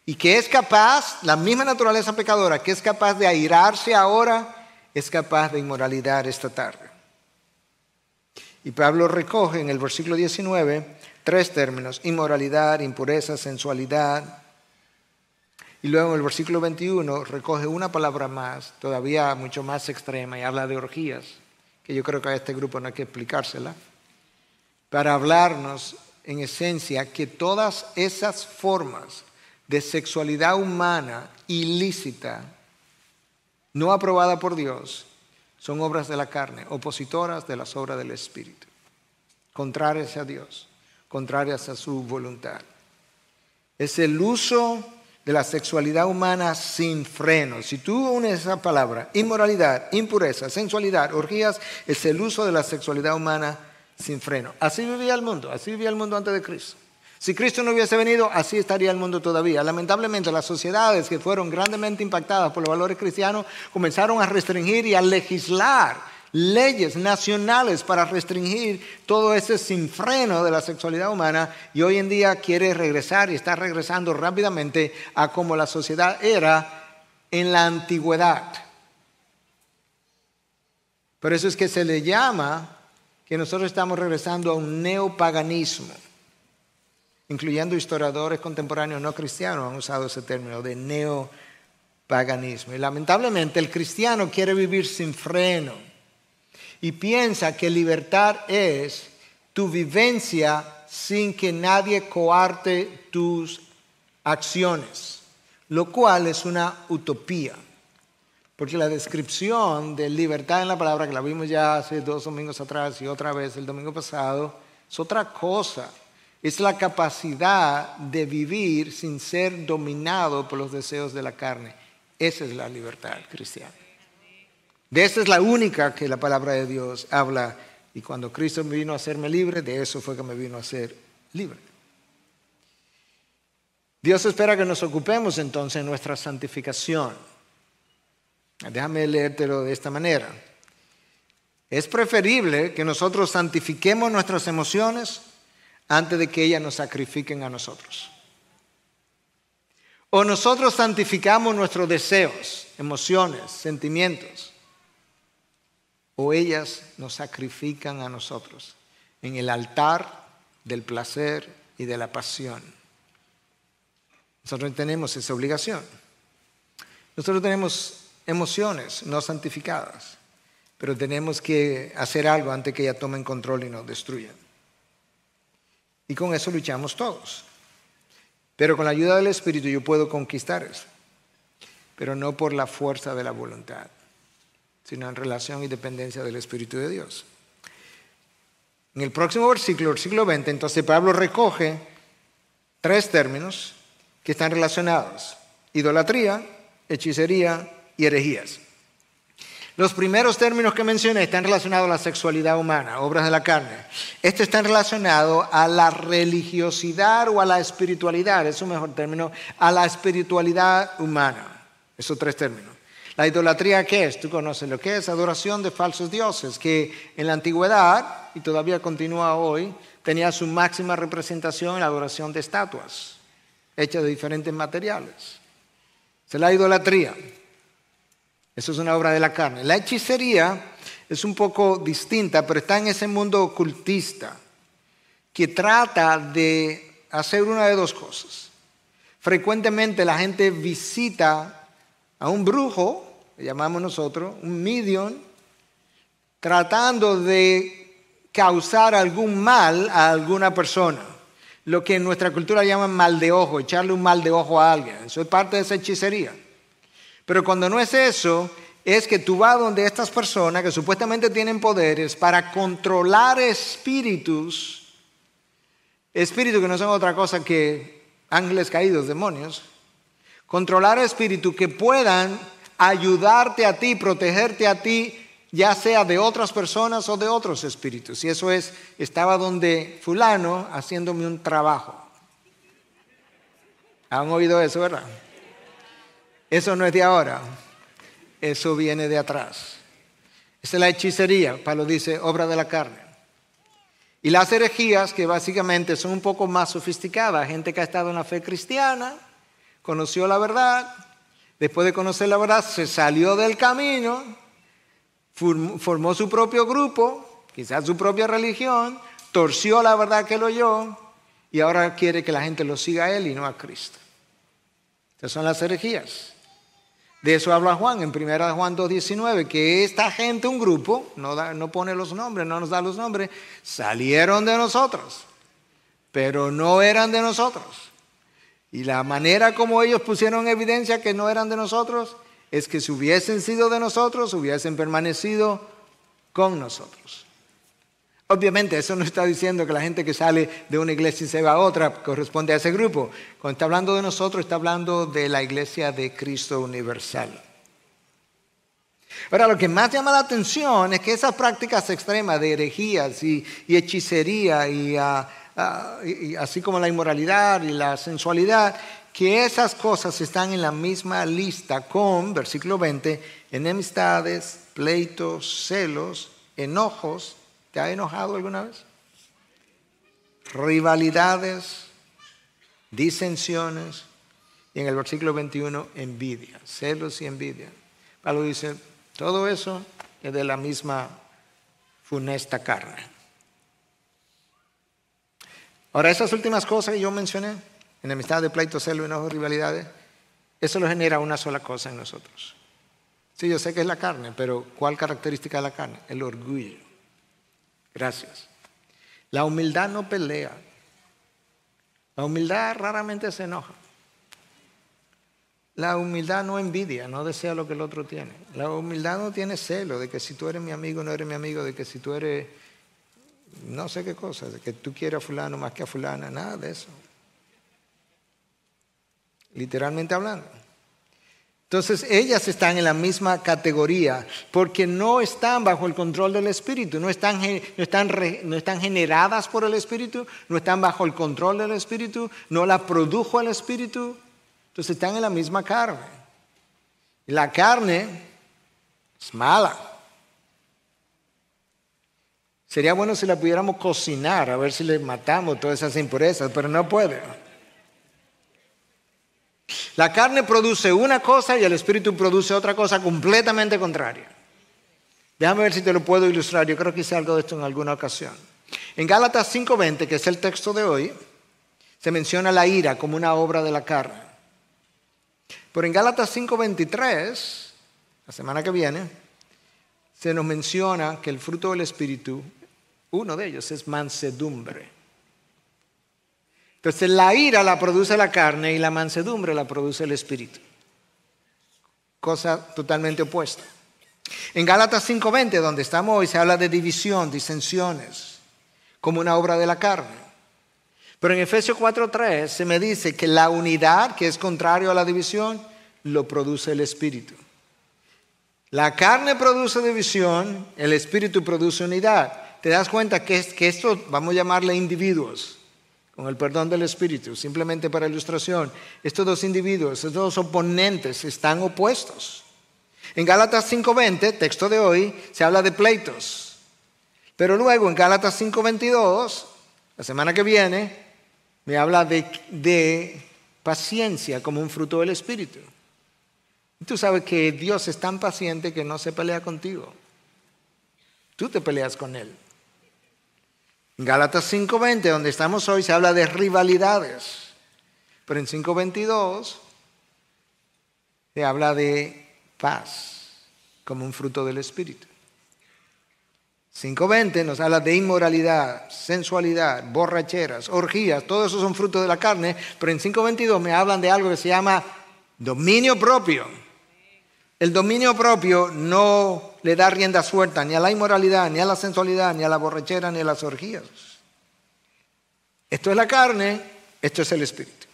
y que es capaz, la misma naturaleza pecadora, que es capaz de airarse ahora, es capaz de inmoralidad esta tarde. Y Pablo recoge en el versículo 19 tres términos, inmoralidad, impureza, sensualidad. Y luego en el versículo 21 recoge una palabra más, todavía mucho más extrema, y habla de orgías, que yo creo que a este grupo no hay que explicársela, para hablarnos en esencia que todas esas formas de sexualidad humana ilícita, no aprobada por Dios, son obras de la carne, opositoras de las obras del Espíritu, contrarias a Dios, contrarias a su voluntad. Es el uso de la sexualidad humana sin freno. Si tú unes esa palabra, inmoralidad, impureza, sensualidad, orgías, es el uso de la sexualidad humana sin freno. Así vivía el mundo, así vivía el mundo antes de Cristo. Si Cristo no hubiese venido, así estaría el mundo todavía. Lamentablemente, las sociedades que fueron grandemente impactadas por los valores cristianos comenzaron a restringir y a legislar leyes nacionales para restringir todo ese sinfreno de la sexualidad humana y hoy en día quiere regresar y está regresando rápidamente a como la sociedad era en la antigüedad. Por eso es que se le llama que nosotros estamos regresando a un neopaganismo incluyendo historiadores contemporáneos no cristianos, han usado ese término de neopaganismo. Y lamentablemente el cristiano quiere vivir sin freno y piensa que libertad es tu vivencia sin que nadie coarte tus acciones. lo cual es una utopía. Porque la descripción de libertad en la palabra, que la vimos ya hace dos domingos atrás y otra vez el domingo pasado, es otra cosa. Es la capacidad de vivir sin ser dominado por los deseos de la carne. Esa es la libertad cristiana. De esa es la única que la palabra de Dios habla. Y cuando Cristo me vino a hacerme libre, de eso fue que me vino a hacer libre. Dios espera que nos ocupemos entonces en nuestra santificación. Déjame leértelo de esta manera. Es preferible que nosotros santifiquemos nuestras emociones antes de que ellas nos sacrifiquen a nosotros. O nosotros santificamos nuestros deseos, emociones, sentimientos, o ellas nos sacrifican a nosotros en el altar del placer y de la pasión. Nosotros tenemos esa obligación. Nosotros tenemos emociones no santificadas, pero tenemos que hacer algo antes que ellas tomen control y nos destruyan. Y con eso luchamos todos. Pero con la ayuda del Espíritu yo puedo conquistar eso, pero no por la fuerza de la voluntad, sino en relación y dependencia del Espíritu de Dios. En el próximo versículo, versículo 20, entonces Pablo recoge tres términos que están relacionados. Idolatría, hechicería y herejías. Los primeros términos que mencioné están relacionados a la sexualidad humana, obras de la carne. Este está relacionado a la religiosidad o a la espiritualidad, es un mejor término, a la espiritualidad humana. Esos tres términos. La idolatría, ¿qué es? Tú conoces lo que es adoración de falsos dioses, que en la antigüedad, y todavía continúa hoy, tenía su máxima representación en la adoración de estatuas, hechas de diferentes materiales. es la idolatría. Eso es una obra de la carne. La hechicería es un poco distinta, pero está en ese mundo ocultista que trata de hacer una de dos cosas. Frecuentemente la gente visita a un brujo, le llamamos nosotros, un medium, tratando de causar algún mal a alguna persona. Lo que en nuestra cultura llaman mal de ojo, echarle un mal de ojo a alguien. Eso es parte de esa hechicería. Pero cuando no es eso, es que tú vas donde estas personas que supuestamente tienen poderes para controlar espíritus, espíritus que no son otra cosa que ángeles caídos, demonios, controlar espíritus que puedan ayudarte a ti, protegerte a ti, ya sea de otras personas o de otros espíritus. Y eso es, estaba donde fulano haciéndome un trabajo. ¿Han oído eso, verdad? Eso no es de ahora, eso viene de atrás. Esa es la hechicería, Pablo dice, obra de la carne. Y las herejías, que básicamente son un poco más sofisticadas, gente que ha estado en la fe cristiana, conoció la verdad, después de conocer la verdad se salió del camino, formó su propio grupo, quizás su propia religión, torció la verdad que lo oyó y ahora quiere que la gente lo siga a él y no a Cristo. Estas son las herejías. De eso habla Juan en 1 Juan 2.19, que esta gente, un grupo, no, no pone los nombres, no nos da los nombres, salieron de nosotros, pero no eran de nosotros. Y la manera como ellos pusieron evidencia que no eran de nosotros es que si hubiesen sido de nosotros, hubiesen permanecido con nosotros. Obviamente eso no está diciendo que la gente que sale de una iglesia y se va a otra corresponde a ese grupo. Cuando está hablando de nosotros, está hablando de la iglesia de Cristo universal. Ahora, lo que más llama la atención es que esas prácticas extremas de herejías y, hechicería ah, ah, y, así como la inmoralidad y la sensualidad, que esas cosas están en la misma lista con, versículo 20, enemistades, pleitos, celos, enojos, ¿Te ha enojado alguna vez? Rivalidades, disensiones y en el versículo 21 envidia, celos y envidia. Pablo dice, todo eso es de la misma funesta carne. Ahora, esas últimas cosas que yo mencioné, enemistad de pleito, celo, enojo, rivalidades, eso lo genera una sola cosa en nosotros. Sí, yo sé que es la carne, pero ¿cuál característica de la carne? El orgullo. Gracias. La humildad no pelea. La humildad raramente se enoja. La humildad no envidia, no desea lo que el otro tiene. La humildad no tiene celo de que si tú eres mi amigo no eres mi amigo, de que si tú eres no sé qué cosa, de que tú quieras a fulano más que a fulana, nada de eso. Literalmente hablando. Entonces ellas están en la misma categoría porque no están bajo el control del Espíritu, no están, no, están, no están, generadas por el Espíritu, no están bajo el control del Espíritu, no la produjo el Espíritu. Entonces están en la misma carne. Y la carne es mala. Sería bueno si la pudiéramos cocinar, a ver si le matamos todas esas impurezas, pero no puede. La carne produce una cosa y el espíritu produce otra cosa completamente contraria. Déjame ver si te lo puedo ilustrar. Yo creo que hice algo de esto en alguna ocasión. En Gálatas 5:20, que es el texto de hoy, se menciona la ira como una obra de la carne. Pero en Gálatas 5:23, la semana que viene, se nos menciona que el fruto del espíritu uno de ellos es mansedumbre. Entonces la ira la produce la carne y la mansedumbre la produce el espíritu. Cosa totalmente opuesta. En Gálatas 5:20, donde estamos hoy, se habla de división, disensiones, como una obra de la carne. Pero en Efesios 4:3 se me dice que la unidad, que es contrario a la división, lo produce el espíritu. La carne produce división, el espíritu produce unidad te das cuenta que, que esto, vamos a llamarle individuos, con el perdón del Espíritu, simplemente para ilustración, estos dos individuos, estos dos oponentes están opuestos. En Gálatas 5.20, texto de hoy, se habla de pleitos. Pero luego en Gálatas 5.22, la semana que viene, me habla de, de paciencia como un fruto del Espíritu. Tú sabes que Dios es tan paciente que no se pelea contigo. Tú te peleas con Él. En Gálatas 5.20, donde estamos hoy, se habla de rivalidades. Pero en 5.22 se habla de paz como un fruto del Espíritu. 5.20 nos habla de inmoralidad, sensualidad, borracheras, orgías, todo eso son frutos de la carne, pero en 5.22 me hablan de algo que se llama dominio propio. El dominio propio no le da rienda suelta ni a la inmoralidad, ni a la sensualidad, ni a la borrachera, ni a las orgías. Esto es la carne, esto es el espíritu.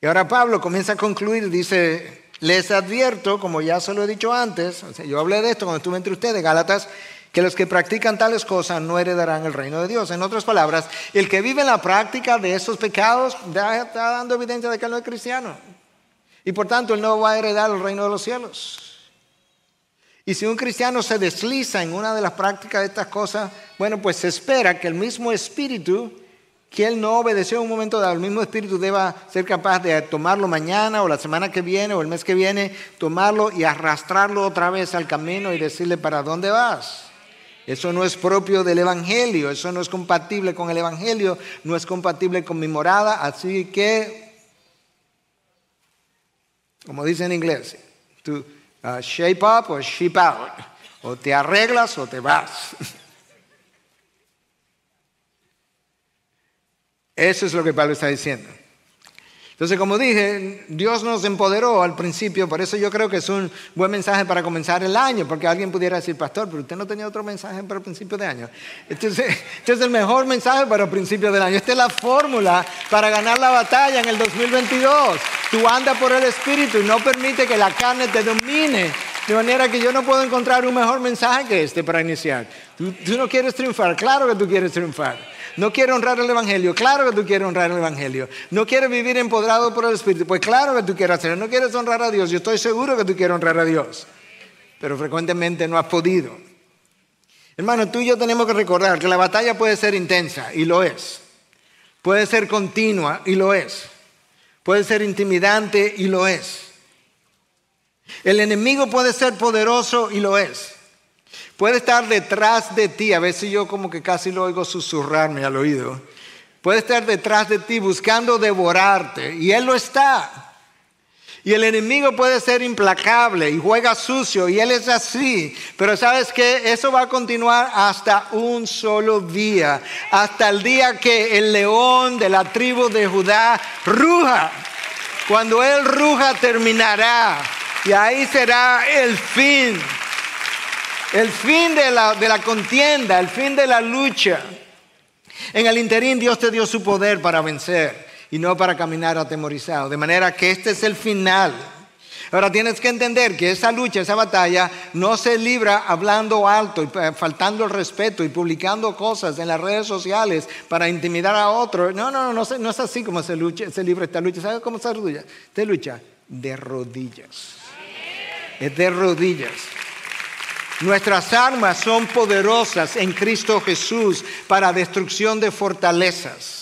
Y ahora Pablo comienza a concluir, dice, les advierto, como ya se lo he dicho antes, yo hablé de esto cuando estuve entre ustedes, Gálatas, que los que practican tales cosas no heredarán el reino de Dios. En otras palabras, el que vive en la práctica de esos pecados está dando evidencia de que no es cristiano. Y por tanto, él no va a heredar el reino de los cielos. Y si un cristiano se desliza en una de las prácticas de estas cosas, bueno, pues se espera que el mismo espíritu que él no obedeció en un momento dado, el mismo espíritu deba ser capaz de tomarlo mañana o la semana que viene o el mes que viene, tomarlo y arrastrarlo otra vez al camino y decirle, ¿para dónde vas? Eso no es propio del Evangelio, eso no es compatible con el Evangelio, no es compatible con mi morada, así que, como dice en inglés, tú Uh, shape up o ship out. [laughs] O te arreglas o te vas. [laughs] Eso es lo que Pablo está diciendo. Entonces, como dije, Dios nos empoderó al principio, por eso yo creo que es un buen mensaje para comenzar el año, porque alguien pudiera decir, pastor, pero usted no tenía otro mensaje para el principio de año. Entonces, [laughs] este es el mejor mensaje para el principio del año. Esta es la fórmula para ganar la batalla en el 2022. Tú andas por el Espíritu y no permite que la carne te domine. De manera que yo no puedo encontrar un mejor mensaje que este para iniciar. Tú, tú no quieres triunfar, claro que tú quieres triunfar. No quiero honrar el Evangelio. Claro que tú quieres honrar el Evangelio. No quieres vivir empoderado por el Espíritu. Pues claro que tú quieres hacerlo. No quieres honrar a Dios. Yo estoy seguro que tú quieres honrar a Dios. Pero frecuentemente no has podido. Hermano, tú y yo tenemos que recordar que la batalla puede ser intensa y lo es. Puede ser continua y lo es. Puede ser intimidante y lo es. El enemigo puede ser poderoso y lo es. Puede estar detrás de ti, a veces yo como que casi lo oigo susurrarme al oído. Puede estar detrás de ti buscando devorarte y Él lo está. Y el enemigo puede ser implacable y juega sucio y Él es así. Pero sabes que eso va a continuar hasta un solo día. Hasta el día que el león de la tribu de Judá ruja Cuando Él ruja terminará y ahí será el fin. El fin de la, contienda, el fin de la lucha. En el interín Dios te dio su poder para vencer y no para caminar atemorizado. De manera que este es el final. Ahora tienes que entender que esa lucha, esa batalla, no se libra hablando alto y faltando el respeto y publicando cosas en las redes sociales para intimidar a otro. No, no, no, no, es así como se, lucha, se libra esta lucha. ¿Sabes cómo se lucha? Se lucha de rodillas. Es de rodillas. Nuestras armas son poderosas en Cristo Jesús para destrucción de fortalezas.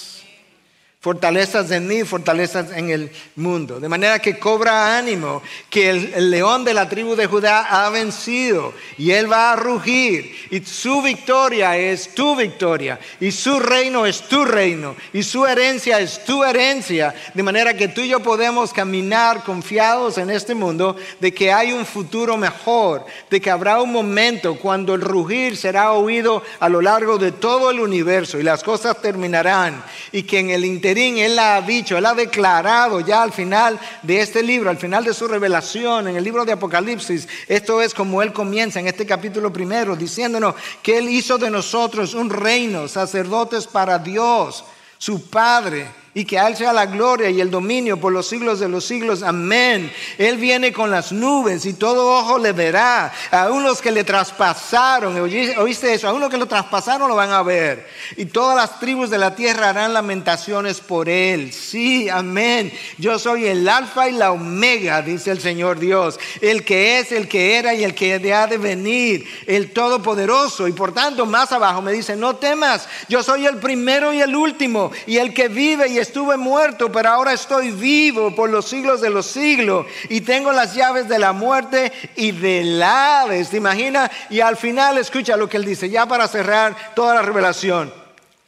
Fortalezas en mí, fortalezas en el mundo. De manera que cobra ánimo que el, león de la tribu de Judá ha vencido y él va a rugir. Y su victoria es tu victoria. Y su reino es tu reino. Y su herencia es tu herencia. De manera que tú y yo podemos caminar confiados en este mundo de que hay un futuro mejor. De que habrá un momento cuando el rugir será oído a lo largo de todo el universo y las cosas terminarán. Y que en el interior él ha dicho, Él ha declarado ya al final de este libro, al final de su revelación, en el libro de Apocalipsis, esto es como Él comienza en este capítulo primero, diciéndonos que Él hizo de nosotros un reino, sacerdotes para Dios, su Padre y que a Él sea la gloria y el dominio por los siglos de los siglos. Amén. Él viene con las nubes y todo ojo le verá. Aún los que le traspasaron, ¿oíste eso? Aún los que lo traspasaron lo van a ver. Y todas las tribus de la tierra harán lamentaciones por Él. Sí, amén. Yo soy el alfa y la omega, dice el Señor Dios. El que es, el que era y el que ha de venir. El todopoderoso. Y por tanto, más abajo me dice, no temas. Yo soy el primero y el último. Y el que vive y estuve muerto, pero ahora estoy vivo por los siglos de los siglos y tengo las llaves de la muerte y del Hades. ¿Te imaginas? Y al final escucha lo que él dice, ya para cerrar toda la revelación.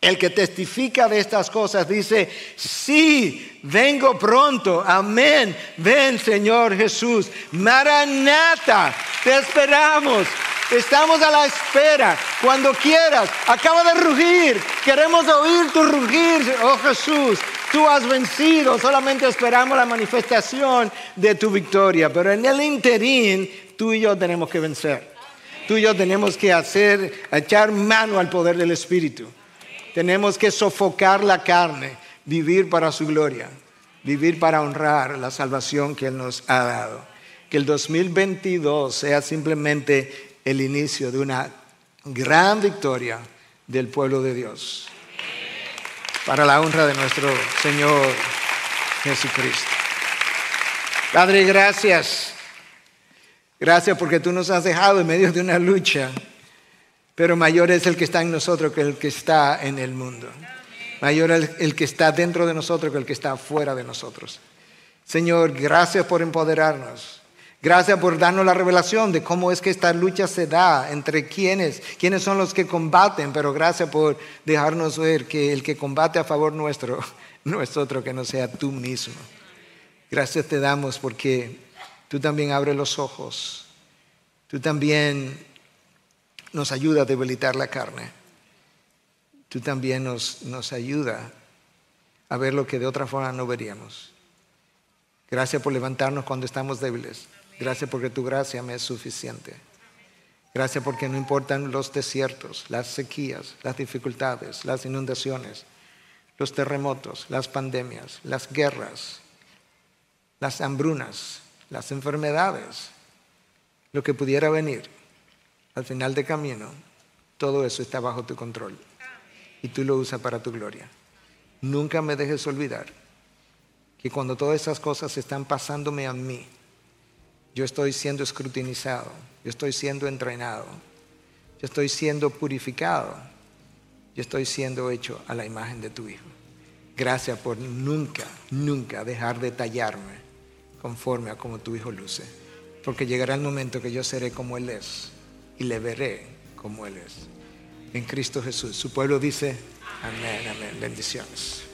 El que testifica de estas cosas dice, sí, vengo pronto, amén, ven Señor Jesús, Maranata, te esperamos, estamos a la espera, cuando quieras, acaba de rugir, queremos oír tu rugir, oh Jesús, tú has vencido, solamente esperamos la manifestación de tu victoria, pero en el interín tú y yo tenemos que vencer, tú y yo tenemos que hacer, echar mano al poder del Espíritu. Tenemos que sofocar la carne, vivir para su gloria, vivir para honrar la salvación que Él nos ha dado. Que el 2022 sea simplemente el inicio de una gran victoria del pueblo de Dios. Para la honra de nuestro Señor Jesucristo. Padre, gracias. Gracias porque tú nos has dejado en medio de una lucha pero mayor es el que está en nosotros que el que está en el mundo. Mayor el que está dentro de nosotros que el que está fuera de nosotros. Señor, gracias por empoderarnos. Gracias por darnos la revelación de cómo es que esta lucha se da entre quienes, quiénes son los que combaten, pero gracias por dejarnos ver que el que combate a favor nuestro [laughs] no es otro que no sea tú mismo. Gracias te damos porque tú también abres los ojos, tú también nos ayuda a debilitar la carne. Tú también nos, nos ayuda a ver lo que de otra forma no veríamos. Gracias por levantarnos cuando estamos débiles. Gracias porque tu gracia me es suficiente. Gracias porque no importan los desiertos, las sequías, las dificultades, las inundaciones, los terremotos, las pandemias, las guerras, las hambrunas, las enfermedades, lo que pudiera venir al final de camino, todo eso está bajo tu control y tú lo usas para tu gloria. Nunca me dejes olvidar que cuando todas esas cosas están pasándome a mí, yo estoy siendo escrutinizado, yo estoy siendo entrenado, yo estoy siendo purificado, yo estoy siendo hecho a la imagen de tu Hijo. Gracias por nunca, nunca dejar de tallarme conforme a como tu Hijo luce, porque llegará el momento que yo seré como Él es y le veré como Él es. En Cristo Jesús. Su pueblo dice, amén, amén. Bendiciones.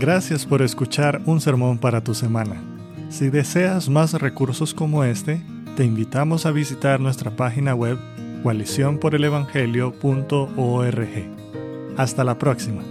Gracias por escuchar un sermón para tu semana. Si deseas más recursos como este, te invitamos a visitar nuestra página web coaliciónporelevangelio.org. Hasta la próxima.